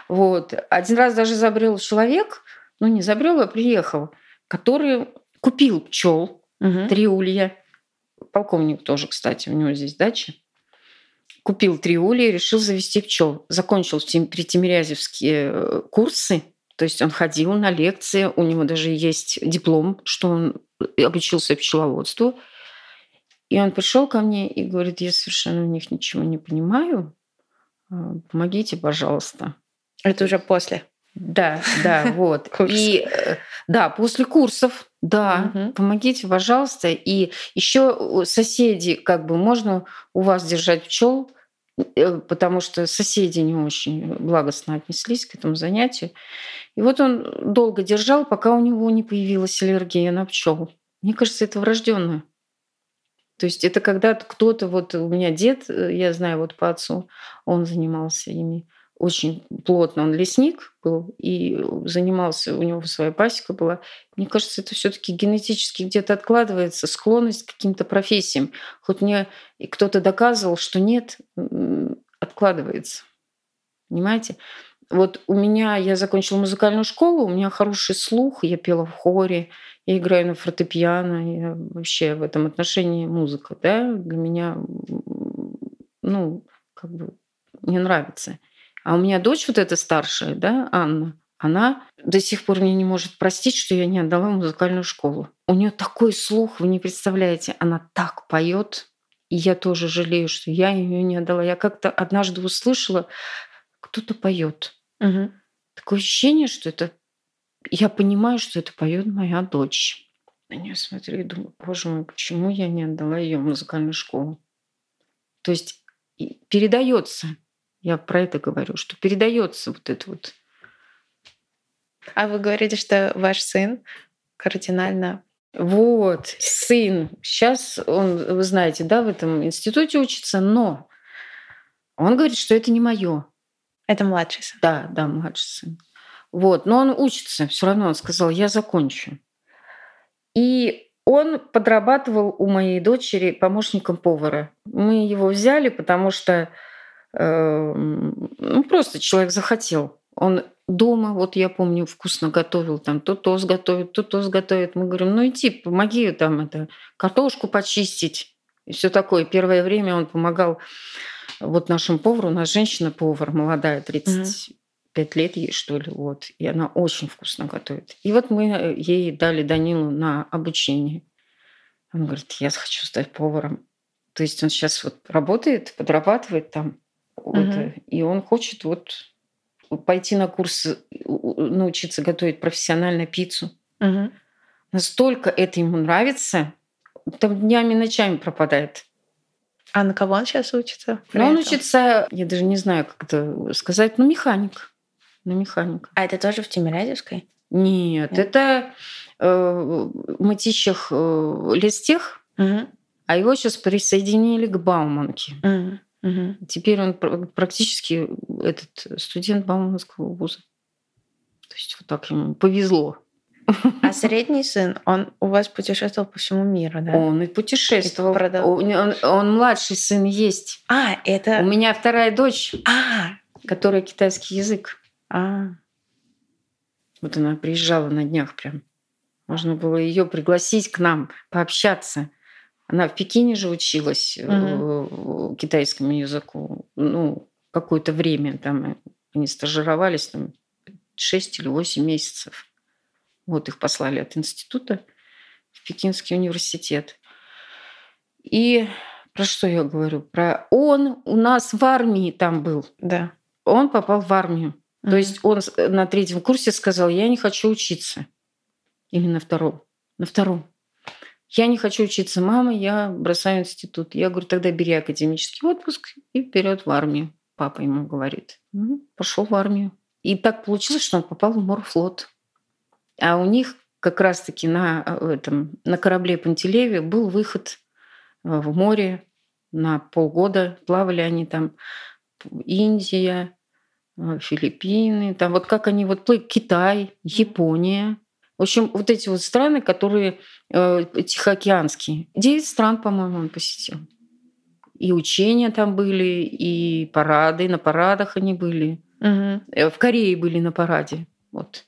Вот. Один раз даже забрел человек, ну не забрел, а приехал, который купил пчел, угу. три улья. Полковник тоже, кстати, у него здесь дача. Купил три улья и решил завести пчел. Закончил при Тимирязевские э, курсы, то есть он ходил на лекции, у него даже есть диплом, что он обучился пчеловодству. И он пришел ко мне и говорит, я совершенно в них ничего не понимаю, а, помогите, пожалуйста. Это уже после? Да, да, вот. И э, да, после курсов, да, угу. помогите, пожалуйста. И еще соседи, как бы можно у вас держать пчел, э, потому что соседи не очень благостно отнеслись к этому занятию. И вот он долго держал, пока у него не появилась аллергия на пчел. Мне кажется, это врожденное. То есть это когда кто-то, вот у меня дед, э, я знаю вот по отцу, он занимался ими очень плотно. Он лесник был и занимался, у него своя пасека была. Мне кажется, это все таки генетически где-то откладывается, склонность к каким-то профессиям. Хоть мне кто-то доказывал, что нет, откладывается. Понимаете? Вот у меня, я закончила музыкальную школу, у меня хороший слух, я пела в хоре, я играю на фортепиано, я вообще в этом отношении музыка, да, для меня, ну, как бы мне нравится. А у меня дочь вот эта старшая, да, Анна, она до сих пор мне не может простить, что я не отдала музыкальную школу. У нее такой слух, вы не представляете, она так поет, и я тоже жалею, что я ее не отдала. Я как-то однажды услышала, кто-то поет. Угу. Такое ощущение, что это я понимаю, что это поет моя дочь. На нее смотрю и думаю, боже мой, почему я не отдала ее в музыкальную школу? То есть передается, я про это говорю, что передается вот это вот. А вы говорите, что ваш сын кардинально вот, сын. Сейчас он, вы знаете, да, в этом институте учится, но он говорит, что это не мое. Это младший сын. Да, да, младший сын. Вот, но он учится, все равно он сказал, я закончу. И он подрабатывал у моей дочери помощником повара. Мы его взяли, потому что ну, просто человек захотел. Он дома, вот я помню, вкусно готовил, там то то сготовит, то то сготовит. Мы говорим, ну иди, помоги там это, картошку почистить и все такое. Первое время он помогал вот нашему повару, у нас женщина-повар молодая, 30 пять лет ей, что ли, вот. И она очень вкусно готовит. И вот мы э, ей дали Данилу на обучение. Он говорит, я хочу стать поваром. То есть он сейчас вот работает, подрабатывает там. Угу. Вот, и он хочет вот пойти на курс, научиться готовить профессионально пиццу. Угу. Настолько это ему нравится, там днями, ночами пропадает. А на кого он сейчас учится? Ну, он учится, я даже не знаю, как это сказать, ну, механик на механика. А это тоже в Тимирязевской? Нет, Нет. это э, Мытищах э, Листех, угу. а его сейчас присоединили к Бауманке. Угу. Угу. Теперь он практически этот студент Бауманского вуза. То есть вот так ему повезло. А средний сын, он у вас путешествовал по всему миру, да? Он и путешествовал. И продав... он, он, он младший сын есть. А, это... У меня вторая дочь, а. которая китайский язык. А. Вот она приезжала на днях прям. Можно было ее пригласить к нам, пообщаться. Она в Пекине же училась угу. китайскому языку. Ну, какое-то время там они стажировались, там 6 или 8 месяцев. Вот их послали от института в Пекинский университет. И про что я говорю? Про он у нас в армии там был. Да. Он попал в армию. Мгм. То есть он на третьем курсе сказал, я не хочу учиться. Или на втором? На втором. Я не хочу учиться, мама, я бросаю институт. Я говорю, тогда бери академический отпуск и вперед в армию. Папа ему говорит. Ну, пошел в армию. И так получилось, что он попал в морфлот. А у них как раз-таки на, э, этом, на корабле Пантелееве был выход э, в море на полгода. Плавали они там Индия, э, Филиппины, там вот как они вот плыли, Китай, Япония. В общем, вот эти вот страны, которые э, тихоокеанские. Девять стран, по-моему, он посетил. И учения там были, и парады, на парадах они были. Э, В Корее были на параде. Вот.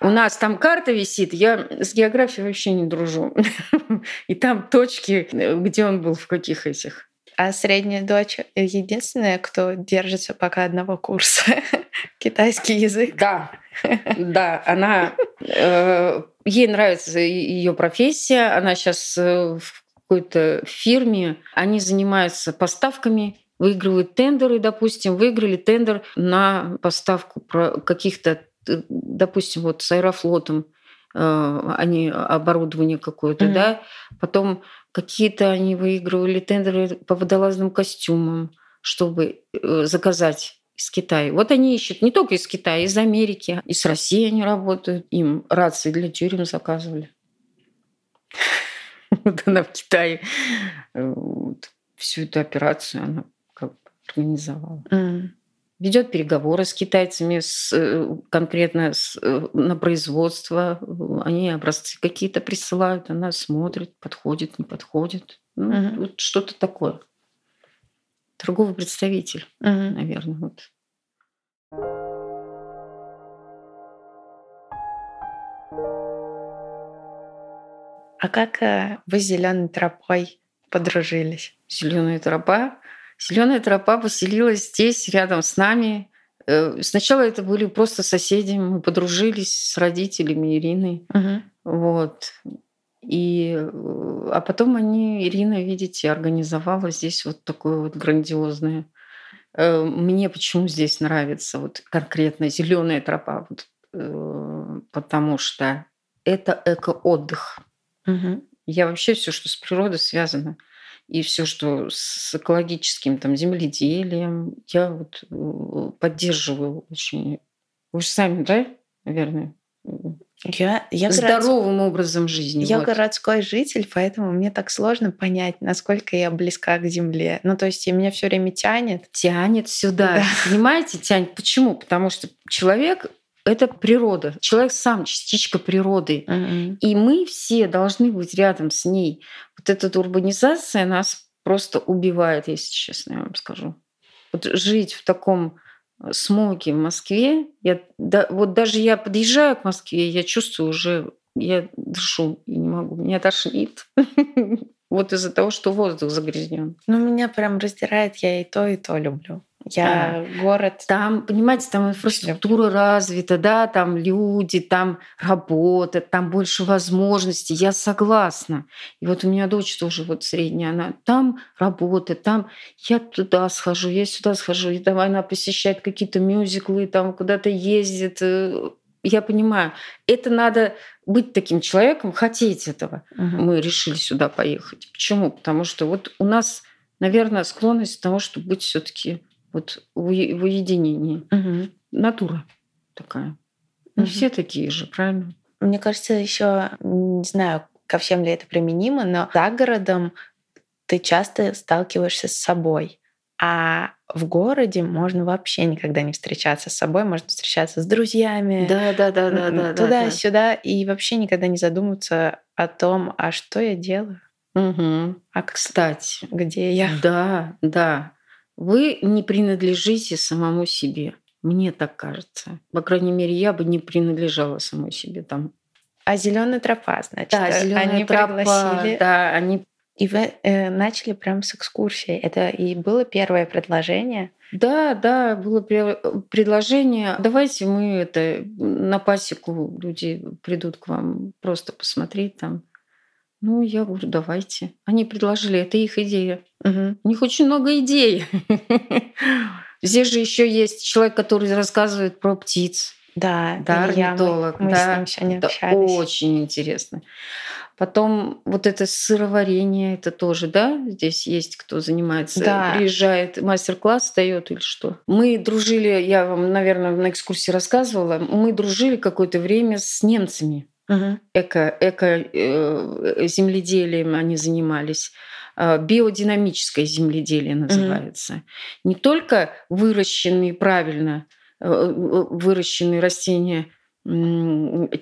У нас там карта висит, я с географией вообще не дружу. И там точки, э, где он был, в каких этих. А средняя дочь единственная, кто держится пока одного курса. Китайский язык. Да, да, она э, ей нравится ее профессия, она сейчас в какой-то фирме, они занимаются поставками, выигрывают тендеры, допустим, выиграли тендер на поставку про- каких-то, э, допустим, вот с Аэрофлотом э, они оборудование какое-то, Мгм. да, потом какие-то они выигрывали тендеры по водолазным костюмам, чтобы э, заказать из Китая. Вот они ищут не только из Китая, из Америки, из России они работают. Им рации для тюрем заказывали. Вот она в Китае э, всю эту операцию она как бы организовала. Ведет переговоры с китайцами с, э, конкретно с, э, на производство. Они образцы какие-то присылают, она смотрит, подходит, не подходит. Ну, Мгм. вот что-то такое. Торговый представитель, Мгм. наверное. Вот. А как э, вы с зеленой тропой подружились? Зеленая тропа. Зеленая тропа поселилась здесь, рядом с нами. Э, Сначала это были просто соседи. Мы подружились с родителями Ирины. Мгм. Вот. И, э, а потом они, Ирина, видите, организовала здесь вот такое вот грандиозное. Э, Мне почему здесь нравится вот конкретно зеленая тропа, вот, потому что это эко-отдых. Мгм. Я вообще все, что с природой связано, и все, что с экологическим там земледелием, я вот э, поддерживаю очень. Вы же сами, да, наверное, Я, я, город- здоровым образом жизни. я вот. городской житель, поэтому мне так сложно понять, насколько я близка к земле. Ну, то есть меня все время тянет. тянет сюда. Да. Понимаете, тянет. Почему? Потому что человек это природа. Человек сам частичка природы. Мгм. И мы все должны быть рядом с ней. Вот эта урбанизация нас просто убивает, если честно, я вам скажу. Вот жить в таком э, смоге в Москве, я, да, вот даже я подъезжаю к Москве, я чувствую уже, я дышу и не могу, меня тошнит. Вот из-за того, что воздух загрязнен. Ну, меня прям раздирает, я и то, и то люблю. Я город... Там, понимаете, там инфраструктура развита, да, там люди, там работа, там больше возможностей. Я согласна. И вот у меня дочь тоже вот средняя, она там работает, там я туда схожу, я сюда схожу, и там она посещает какие-то мюзиклы, там куда-то ездит. Я понимаю, это надо быть таким человеком, хотеть этого. Мгм. Мы решили сюда поехать. Почему? Потому что вот у нас, наверное, склонность к тому, чтобы быть все-таки вот в уе- в уединении. Мгм. Натура такая. Не Мгм. все такие же, правильно? Мне кажется, еще не знаю, ко всем ли это применимо, но за городом ты часто сталкиваешься с собой. А в городе можно вообще никогда не встречаться с собой, можно встречаться с друзьями, Да, да, да, да, да. туда-сюда, и вообще никогда не задумываться о том, а что я делаю, Угу. а Кстати, где я. да, да. Вы не принадлежите самому себе. Мне так кажется. По крайней мере, я бы не принадлежала самой себе там. А зеленая тропа, значит, Да, э, зеленая они тропа, пригласили. да, они И вы э, начали прям с экскурсии. Это и было первое предложение. Да, да, было предложение. Давайте мы это на пасеку люди придут к вам просто посмотреть там. Ну, я говорю, давайте. Они предложили, это их идея. Угу. У них очень много идей. Здесь же еще есть человек, который рассказывает про птиц. Да, Да, Илья, мы- орнитолог, Мы, да. с ним сегодня общались. очень интересно. Потом вот это сыроварение, это тоже, да, здесь есть кто занимается, Да. приезжает, мастер-класс дает или что. Мы дружили, я вам, наверное, на экскурсии рассказывала, мы дружили какое-то время с немцами. Эко, эко э, земледелием они занимались. Э, Биодинамическое земледелие называется. Не только выращенные правильно, э, э, выращенные растения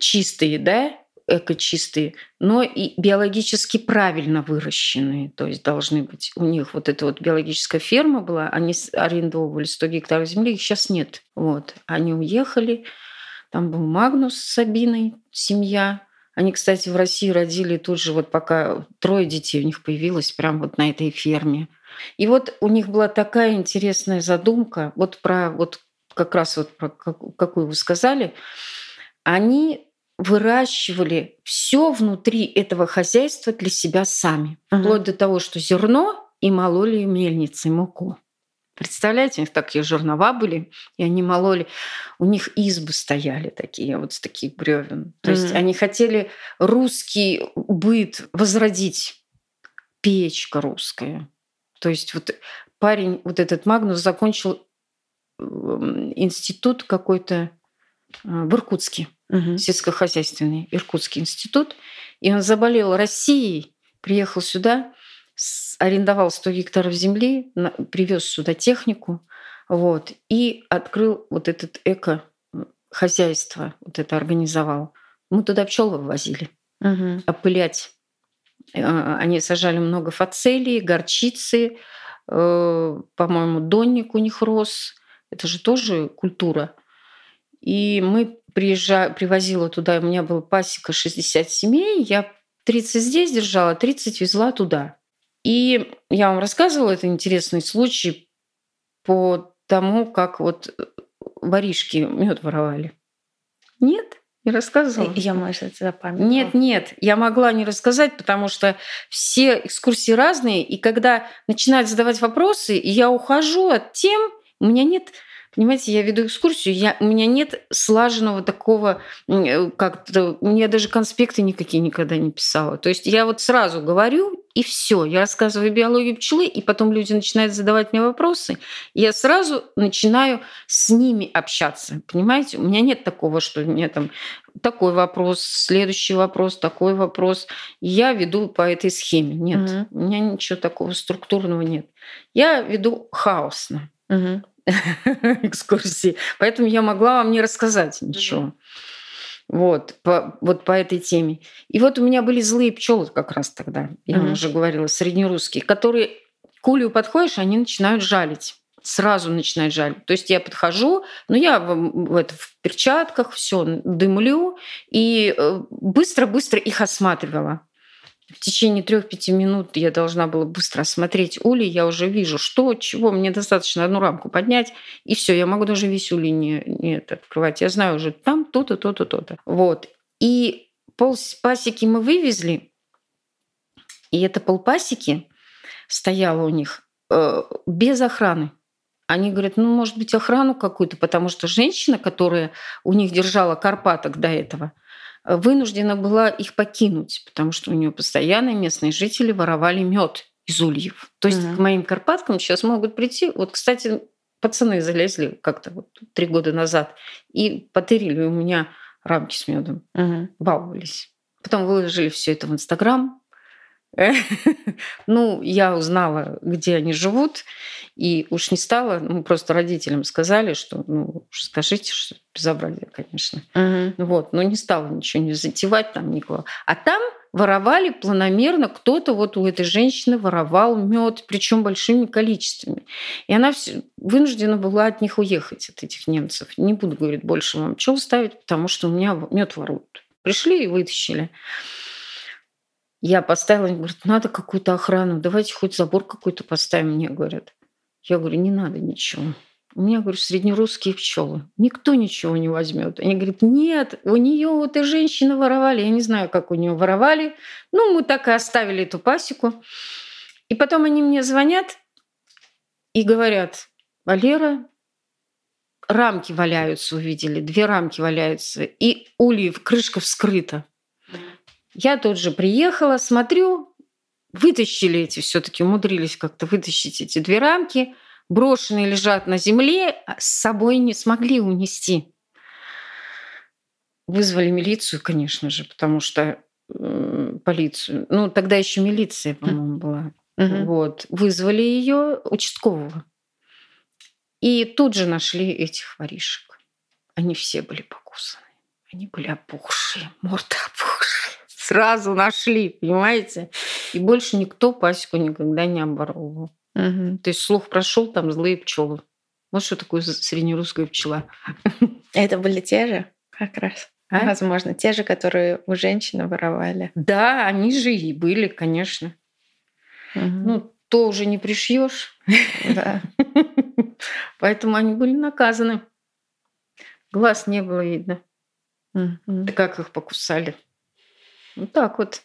чистые, да, эко-чистые, но и биологически правильно выращенные. То есть должны быть у них вот эта вот биологическая ферма была, они арендовывали 100 гектаров земли, их сейчас нет. Вот. Они уехали, там был Магнус с Сабиной, семья. Они, кстати, в России родили тут же, вот пока трое детей у них появилось, прям вот на этой ферме. И вот у них была такая интересная задумка, вот про вот как раз вот про как- какую вы сказали, они выращивали все внутри этого хозяйства для себя сами, Мгм. вплоть до того, что зерно и мололи мельницей муку. Представляете, у них такие жернова были, и они мололи. У них избы стояли такие, вот с таких бревен. То есть Мгм. они хотели русский быт возродить. Печка русская. То есть вот парень, вот этот Магнус, закончил м, институт какой-то в Иркутске Мгм. сельскохозяйственный Иркутский институт. И он заболел Россией, приехал сюда, арендовал 100 гектаров земли, привез сюда технику, вот, и открыл вот этот эко-хозяйство, вот это организовал. Мы туда пчел вывозили Мгм. опылять. Э, Они сажали много фацелии, горчицы, э, по-моему, донник у них рос. Это же тоже культура. И мы приезжали, привозила туда, у меня была пасека 60 семей, я 30 здесь держала, 30 везла туда. И я вам рассказывала, это интересный случай по тому, как вот э, воришки мед воровали. Нет? Не рассказывала? Я, может, это запамятовала. Нет, нет, я могла не рассказать, потому что все экскурсии разные, и когда начинают задавать вопросы, я ухожу от тем, у меня нет, понимаете, я веду экскурсию, я, у меня нет слаженного такого, э, как-то, я даже конспекты никакие никогда не писала. То есть я вот сразу говорю, и все, я рассказываю биологию пчелы, и потом люди начинают задавать мне вопросы, и я сразу начинаю с ними общаться, понимаете? У меня нет такого, что у меня там такой вопрос, следующий вопрос, такой вопрос. Я веду по этой схеме. Нет, Мгм. у меня ничего такого структурного нет. Я веду хаосно Мгм. экскурсии, поэтому я могла вам не рассказать ничего. Вот по, вот по этой теме. И вот у меня были злые пчелы как раз тогда, я вам уже говорила, среднерусские, которые к улью подходишь, они начинают жалить. Сразу начинают жалить. То есть я подхожу, но я в, в это, в перчатках все дымлю и э, быстро-быстро их осматривала. В течение трех-пяти минут я должна была быстро осмотреть улей. Я уже вижу, что, чего. Мне достаточно одну рамку поднять, и все. Я могу даже весь улей не, не это открывать. Я знаю уже там то-то, то-то, то-то. Вот. И пол пасеки мы вывезли, и это полпасеки стояло у них э, без охраны. Они говорят, ну, может быть, охрану какую-то, потому что женщина, которая у них держала карпаток до этого, вынуждена была их покинуть, потому что у нее постоянно местные жители воровали мед из ульев. То есть Мгм. к моим карпаткам сейчас могут прийти. Вот, кстати, пацаны залезли как-то вот три года назад и потырили у меня рамки с медом, Мгм. баловались. Потом выложили все это в Инстаграм. Ну, я узнала, где они живут, и уж не стала, ну, просто родителям сказали, что, ну, скажите, что безобразие, конечно. Мгм. Вот, но не стала ничего не затевать там никого. А там воровали планомерно, кто-то вот у этой женщины воровал мед, причем большими количествами. И она вынуждена была от них уехать, от этих немцев. Не буду, говорит, больше вам пчел ставить, потому что у меня мед воруют. Пришли и вытащили. Я поставила, они говорят, надо какую-то охрану, давайте хоть забор какой-то поставим, мне говорят. Я говорю, не надо ничего. У меня, говорю, среднерусские пчелы. Никто ничего не возьмет. Они говорят, нет, у нее вот и женщины воровали. Я не знаю, как у нее воровали. Ну, мы так и оставили эту пасеку. И потом они мне звонят и говорят, Валера, рамки валяются, увидели, две рамки валяются, и ульев, крышка вскрыта. Я тут же приехала, смотрю, вытащили эти все-таки, умудрились как-то вытащить эти две рамки, брошенные лежат на земле, а с собой не смогли унести. Вызвали милицию, конечно же, потому что э, полицию. Ну, тогда еще милиция, по-моему, была. Мгм. Вот. Вызвали ее участкового. И тут же нашли этих воришек. Они все были покусаны. Они были опухшие, морды опухшие. Сразу нашли, понимаете? И больше никто пасеку никогда не оборовывал. Мгм. То есть слух прошел, там злые пчелы. Вот что такое среднерусская пчела. Это были те же, как раз. А? Возможно, те же, которые у женщины воровали. Да, они же и были, конечно. Мгм. Ну, то уже не пришьешь. да. Поэтому они были наказаны. Глаз не было видно. Мгм. Да как их покусали. Вот так вот.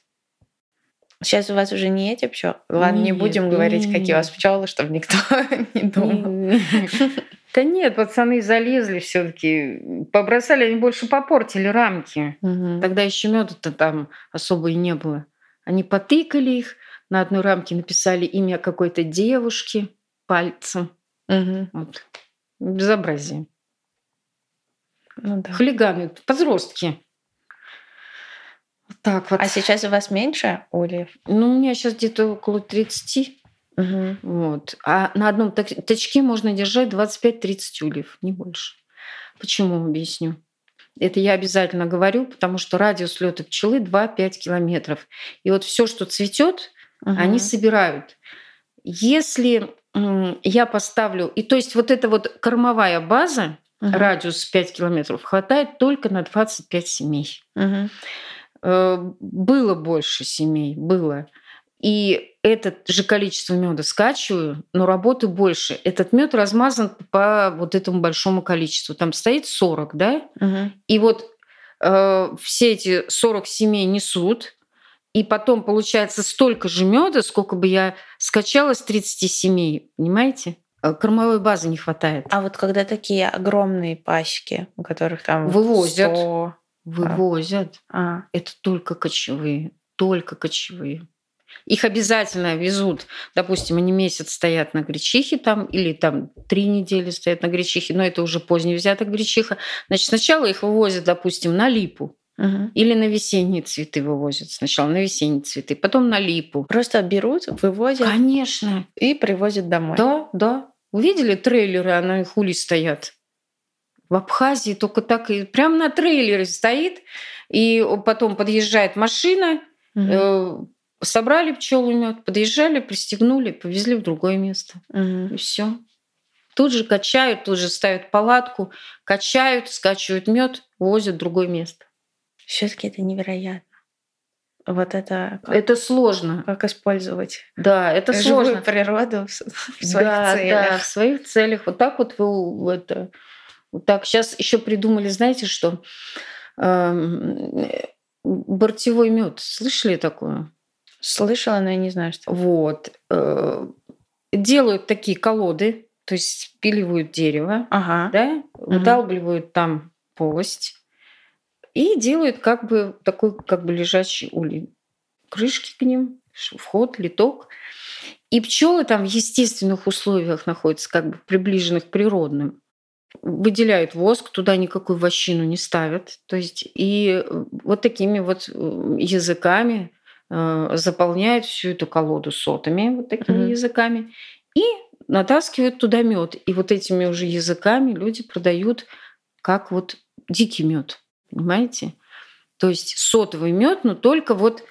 Сейчас у вас уже не эти пчелы. Ладно, не Нет, будем говорить, какие у вас нет. пчелы, чтобы никто не думал. Да нет, пацаны залезли все-таки. Побросали, они больше попортили рамки. Тогда еще меда-то там особо и не было. Они потыкали их, на одной рамке написали имя какой-то девушки пальцем. Вот. Безобразие. Ну да. Хулиганы, подростки. Так вот. А сейчас у вас меньше ульев? Ну, у меня сейчас где-то около 30. Мгм. Вот. А на одном тачке можно держать 25-30 ульев, не больше. Почему, объясню. Это я обязательно говорю, потому что радиус лета пчелы 2-5 километров. И вот все, что цветет, они Мгм. собирают. Если я поставлю... И то есть вот эта вот кормовая база, Мгм. радиус 5 километров, хватает только на 25 семей. Мгм. Э, Было больше семей, было. И это же количество меда скачиваю, но работы больше. Этот мед размазан по вот этому большому количеству. Там стоит 40, да? Мгм. И вот э, все эти 40 семей несут, и потом получается столько же меда, сколько бы я скачала с 30 семей, понимаете? Э, Кормовой базы не хватает. А вот когда такие огромные пасеки, у которых там Вывозят. 100, Вывозят. а, Это только кочевые, только кочевые. Их обязательно везут. Допустим, они месяц стоят на гречихе там, или там три недели стоят на гречихе, но это уже поздний взяток гречиха. Значит, сначала их вывозят, допустим, на липу. мгм. Или на весенние цветы вывозят. Сначала на весенние цветы, потом на липу. просто берут, вывозят Конечно. и привозят домой. Да, да. Увидели трейлеры, а на их ули стоят. В Абхазии только так и прямо на трейлере стоит, и потом подъезжает машина, Мгм. э, собрали пчелу мед, подъезжали, пристегнули, повезли в другое место. Мгм. И все. Тут же качают, тут же ставят палатку, качают, скачивают мед, возят в другое место. Все-таки это невероятно. Вот это как, Это сложно. как использовать Да, это живую сложно. природу в, в своих да, целях. Да, в своих целях. Вот так вот вы это. Так. Сейчас еще придумали, знаете, что Эм, бортевой мед. Слышали такое? Слышала, но я не знаю, что. Вот. Э, Делают такие колоды, то есть спиливают дерево, Ага. да, выдалбливают там полость и делают как бы такой как бы лежачий улей. Крышки к ним, вход, литок. И пчелы там в естественных условиях находятся, как бы приближенных к природным. Выделяют воск, туда никакую вощину не ставят. То есть и э, вот такими вот э, языками э, заполняют всю эту колоду сотами, вот такими Мгм. языками, и натаскивают туда мед. И вот этими уже языками люди продают как вот дикий мед, понимаете? То есть сотовый мед, но только вот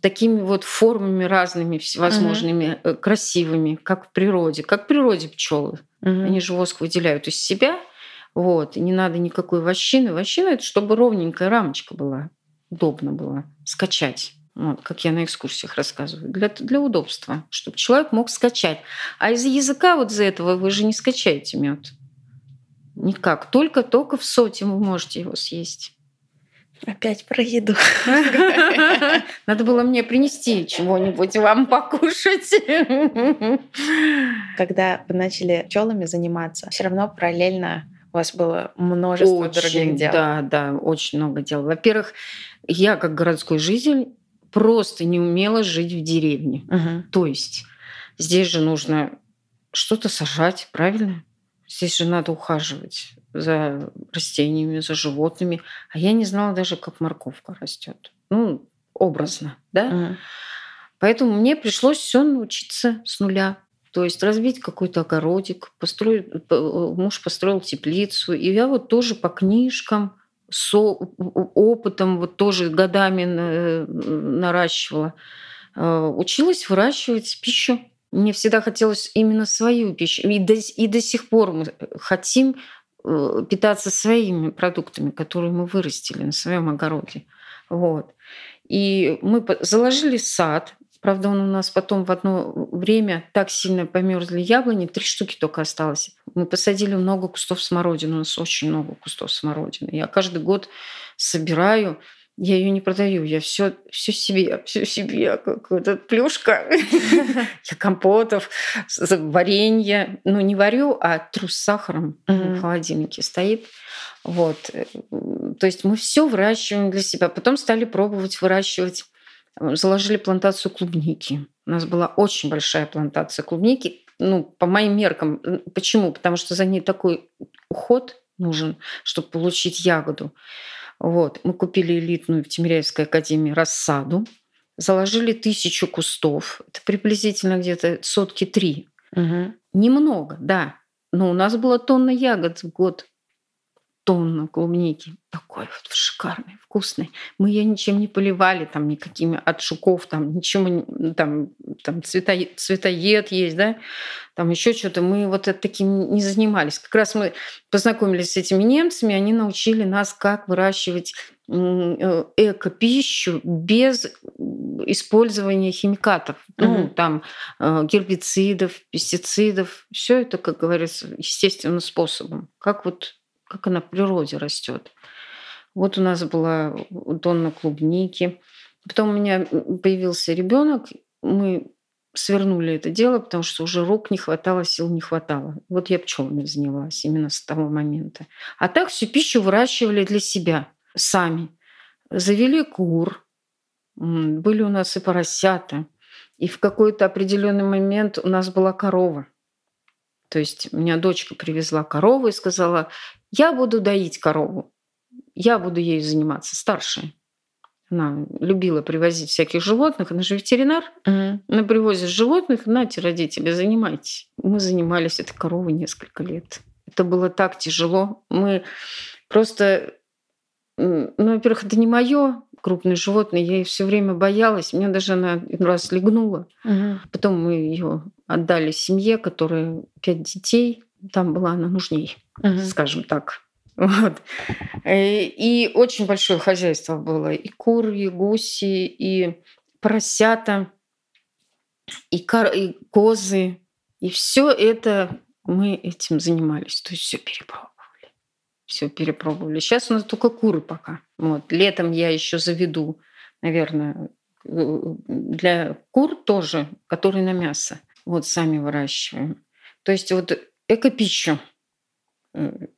такими вот формами разными, всевозможными, э, красивыми, как в природе, как в природе пчелы. Мгм. Они же воск выделяют из себя, вот, и не надо никакой вощины. Вощина это чтобы ровненькая рамочка была, удобно было скачать. Вот, как я на экскурсиях рассказываю, для, для удобства, чтобы человек мог скачать. А из языка вот из-за этого вы же не скачаете мед. Никак. Только, только в соте вы можете его съесть. Опять про еду. Надо было мне принести чего-нибудь вам покушать. Когда вы начали пчелами заниматься, все равно параллельно у вас было множество очень, других дел. Да, да, очень много дел. Во-первых, я как городской житель просто не умела жить в деревне. Угу. То есть здесь же нужно что-то сажать, правильно? Здесь же надо ухаживать за растениями, за животными. А я не знала даже, как морковка растет. Ну, образно, да? Угу. Поэтому мне пришлось все научиться с нуля. То есть развить какой-то огородик, построить, муж построил теплицу. И я вот тоже по книжкам, с опытом, вот тоже годами наращивала. Э, училась выращивать пищу. Мне всегда хотелось именно свою пищу. И до, и до сих пор мы хотим э, питаться своими продуктами, которые мы вырастили на своем огороде. Вот. И мы заложили сад, Правда, он у нас потом в одно время так сильно померзли яблони, три штуки только осталось. Мы посадили много кустов смородины, у нас очень много кустов смородины. Я каждый год собираю, я ее не продаю, я все, все себе, все себе, как этот плюшка. Я компотов, варенье, ну не варю, а тру с сахаром в холодильнике стоит. Вот. То есть мы все выращиваем для себя. Потом стали пробовать выращивать заложили плантацию клубники. У нас была очень большая плантация клубники. Ну, по моим меркам. Почему? Потому что за ней такой уход нужен, чтобы получить ягоду. Вот. Мы купили элитную в Тимиряевской академии рассаду, заложили тысячу кустов. Это приблизительно где-то сотки три. Угу. Немного, да. Но у нас была тонна ягод в год тонна клубники. Такой вот шикарный, вкусный. Мы ее ничем не поливали, там никакими от шуков, там ничего, там, там цветоед, цветоед есть, да, там еще что-то. Мы вот таким не занимались. Как раз мы познакомились с этими немцами, они научили нас, как выращивать э, эко-пищу без использования химикатов, mm-hmm. ну, там, э, гербицидов, пестицидов. Все это, как говорится, естественным способом. Как вот как она в природе растет. Вот у нас была тонна клубники. Потом у меня появился ребенок, мы свернули это дело, потому что уже рук не хватало, сил не хватало. Вот я пчелами занялась именно с того момента. А так всю пищу выращивали для себя сами. Завели кур, были у нас и поросята. И в какой-то определенный момент у нас была корова. То есть у меня дочка привезла корову и сказала, я буду доить корову, я буду ею заниматься, старшая. Она любила привозить всяких животных, она же ветеринар. Угу. Она привозит животных, нате, родители, занимайтесь. Мы занимались этой коровой несколько лет. Это было так тяжело. Мы просто, ну, во-первых, это не мое крупное животное, я ее все время боялась. Меня даже она один раз легнула. Угу. Потом мы ее отдали семье, которая пять детей. Там была она нужней, угу. скажем так. Вот. Э, и очень большое хозяйство было. И куры, и гуси, и поросята, и, кор... и козы. И все это мы этим занимались. То есть все перепробовали. Все перепробовали. Сейчас у нас только куры пока. Вот. Летом я еще заведу, наверное, э, для кур тоже, которые на мясо. Вот сами выращиваем. То есть вот экопищу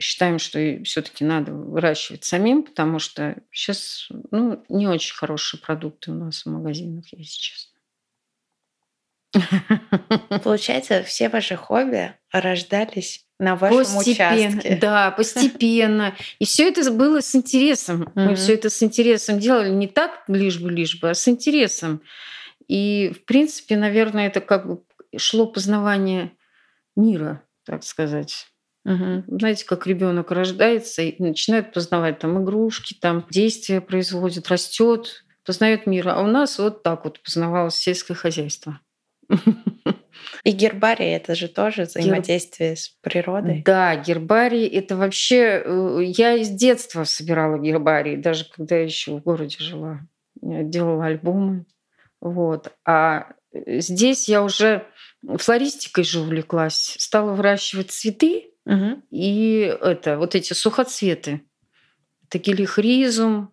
считаем, что все-таки надо выращивать самим, потому что сейчас ну, не очень хорошие продукты у нас в магазинах, если честно. Получается, все ваши хобби рождались на вашем постепенно, участке. Да, постепенно. И все это было с интересом. Mm-hmm. Мы все это с интересом делали не так лишь бы, лишь бы, а с интересом. И, в принципе, наверное, это как бы шло познавание мира, так сказать. Угу. Знаете, как ребенок рождается и начинает познавать там игрушки, там действия производит, растет, познает мир. А у нас вот так вот познавалось сельское хозяйство. И гербарий это же тоже взаимодействие Гер... с природой. Да, гербарий это вообще. Э, я из детства собирала гербарий, даже когда еще в городе жила. я делала альбомы. Вот. А здесь я уже флористикой же увлеклась. Стала выращивать цветы Мгм. и это, вот эти сухоцветы. Это гелихризум,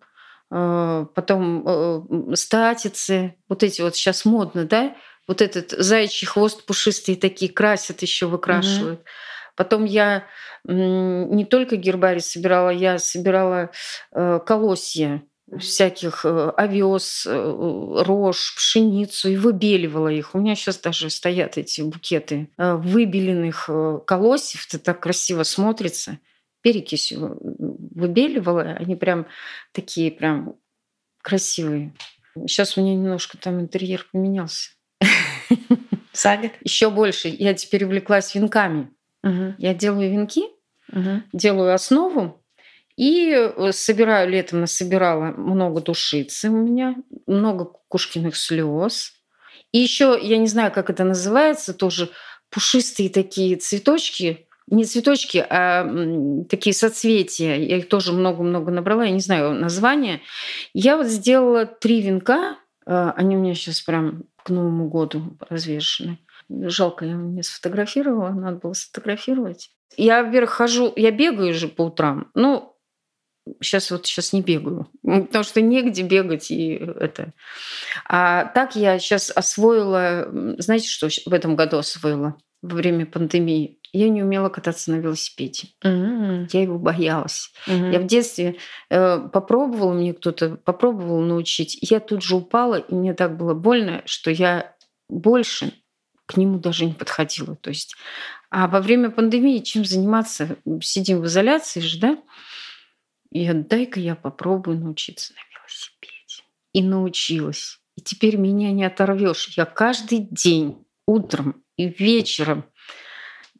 э, потом э, статицы. Вот эти вот сейчас модно, да? Вот этот заячий хвост пушистый такие красят еще выкрашивают. Потом я не только гербарий собирала, я собирала э, колосья всяких э, овес, э, рожь, пшеницу и выбеливала их. У меня сейчас даже стоят эти букеты э, выбеленных колосьев. Это так красиво смотрится. Перекисью выбеливала. Они прям такие прям красивые. Сейчас у меня немножко там интерьер поменялся. Год? Еще больше. Я теперь увлеклась венками. Мгм. Я делаю венки, Мгм. делаю основу и э, собираю летом насобирала много душицы у меня, много кукушкиных слез. И еще, я не знаю, как это называется, тоже пушистые такие цветочки, не цветочки, а такие соцветия. Я их тоже много-много набрала, я не знаю название. Я вот сделала три венка, э, они у меня сейчас прям к Новому году развешены. Жалко, я не сфотографировала, надо было сфотографировать. Я вверх хожу, я бегаю же по утрам. Ну, сейчас вот сейчас не бегаю, потому что негде бегать и это. А так я сейчас освоила, знаете, что в этом году освоила во время пандемии? Я не умела кататься на велосипеде. М. Я его боялась. Мгм. Я в детстве э, попробовала, мне кто-то попробовал научить, я тут же упала, и мне так было больно, что я больше к нему даже не подходила. То есть, а во время пандемии чем заниматься? Сидим в изоляции же, да? И я, дай-ка я попробую научиться на велосипеде. И научилась. И теперь меня не оторвешь. Я каждый день, утром и вечером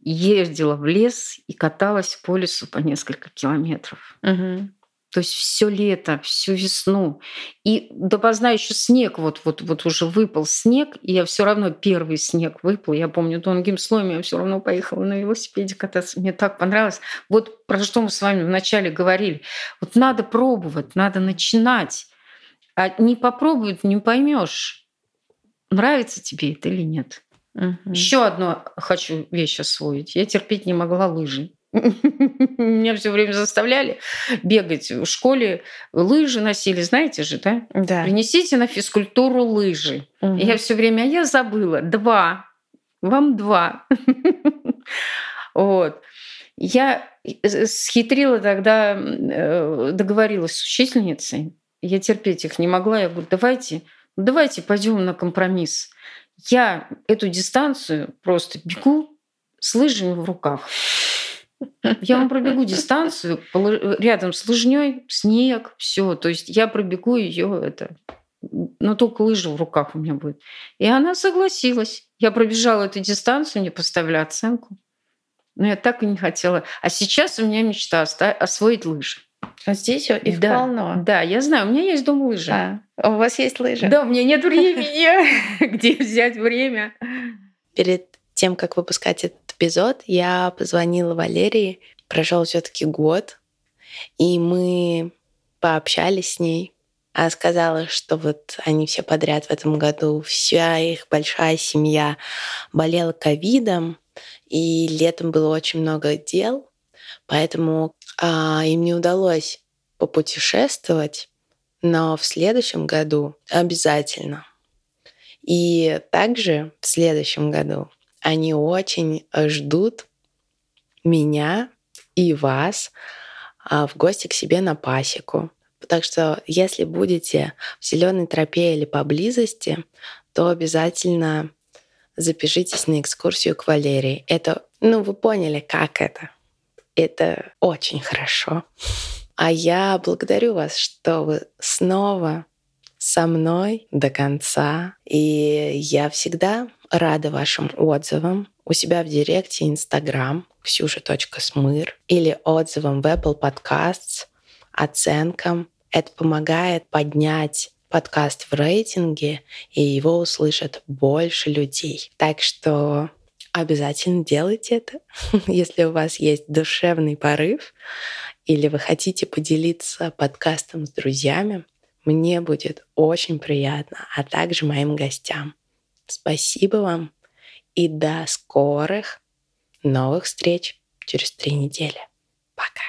ездила в лес и каталась по лесу по несколько километров. Мгм. То есть все лето, всю весну. И допоздна еще снег, вот, вот, вот уже выпал снег, и я все равно первый снег выпал. Я помню, тонким слоем я все равно поехала на велосипеде кататься. Мне так понравилось. Вот про что мы с вами вначале говорили. Вот надо пробовать, надо начинать. А не попробует, не поймешь, нравится тебе это или нет. Мгм. Еще одну хочу вещь освоить. Я терпеть не могла лыжи. Меня все время заставляли бегать в школе. Лыжи носили, знаете же, да? Да. Принесите на физкультуру лыжи. И я все время, а я забыла. Два. Вам два. Вот. Я э, схитрила тогда, э, договорилась с учительницей. Я терпеть их не могла. Я говорю, давайте, давайте пойдем на компромисс. Я эту дистанцию просто бегу с лыжами в руках. Я вам пробегу дистанцию рядом с лыжней, снег, все. То есть я пробегу ее это. Но только лыжи в руках у меня будет. И она согласилась. Я пробежала эту дистанцию, мне поставили оценку. Но я так и не хотела. А сейчас у меня мечта освоить лыжи. А здесь их Да, полно. Да, я знаю, у меня есть дом лыжи. А, у вас есть лыжи? Да, у меня нет времени. Где взять время? Перед тем, как выпускать эпизод, я позвонила Валерии. Прошел все-таки год, и мы пообщались с ней. А сказала, что вот они все подряд в этом году, вся их большая семья болела ковидом, и летом было очень много дел, поэтому а, им не удалось попутешествовать, но в следующем году обязательно. И также в следующем году они очень ждут меня и вас а, в гости к себе на пасеку. Так что, если будете в зеленой тропе или поблизости, то обязательно запишитесь на экскурсию к Валерии. Это, ну, вы поняли, как это. Это очень хорошо. А я благодарю вас, что вы снова со мной до конца. И я всегда рада вашим отзывам у себя в директе Инстаграм ксюша.смыр или отзывам в Apple Podcasts, оценкам. Это помогает поднять подкаст в рейтинге, и его услышат больше людей. Так что обязательно делайте это, если у вас есть душевный порыв или вы хотите поделиться подкастом с друзьями. Мне будет очень приятно, а также моим гостям. Спасибо вам и до скорых новых встреч через три недели. Пока.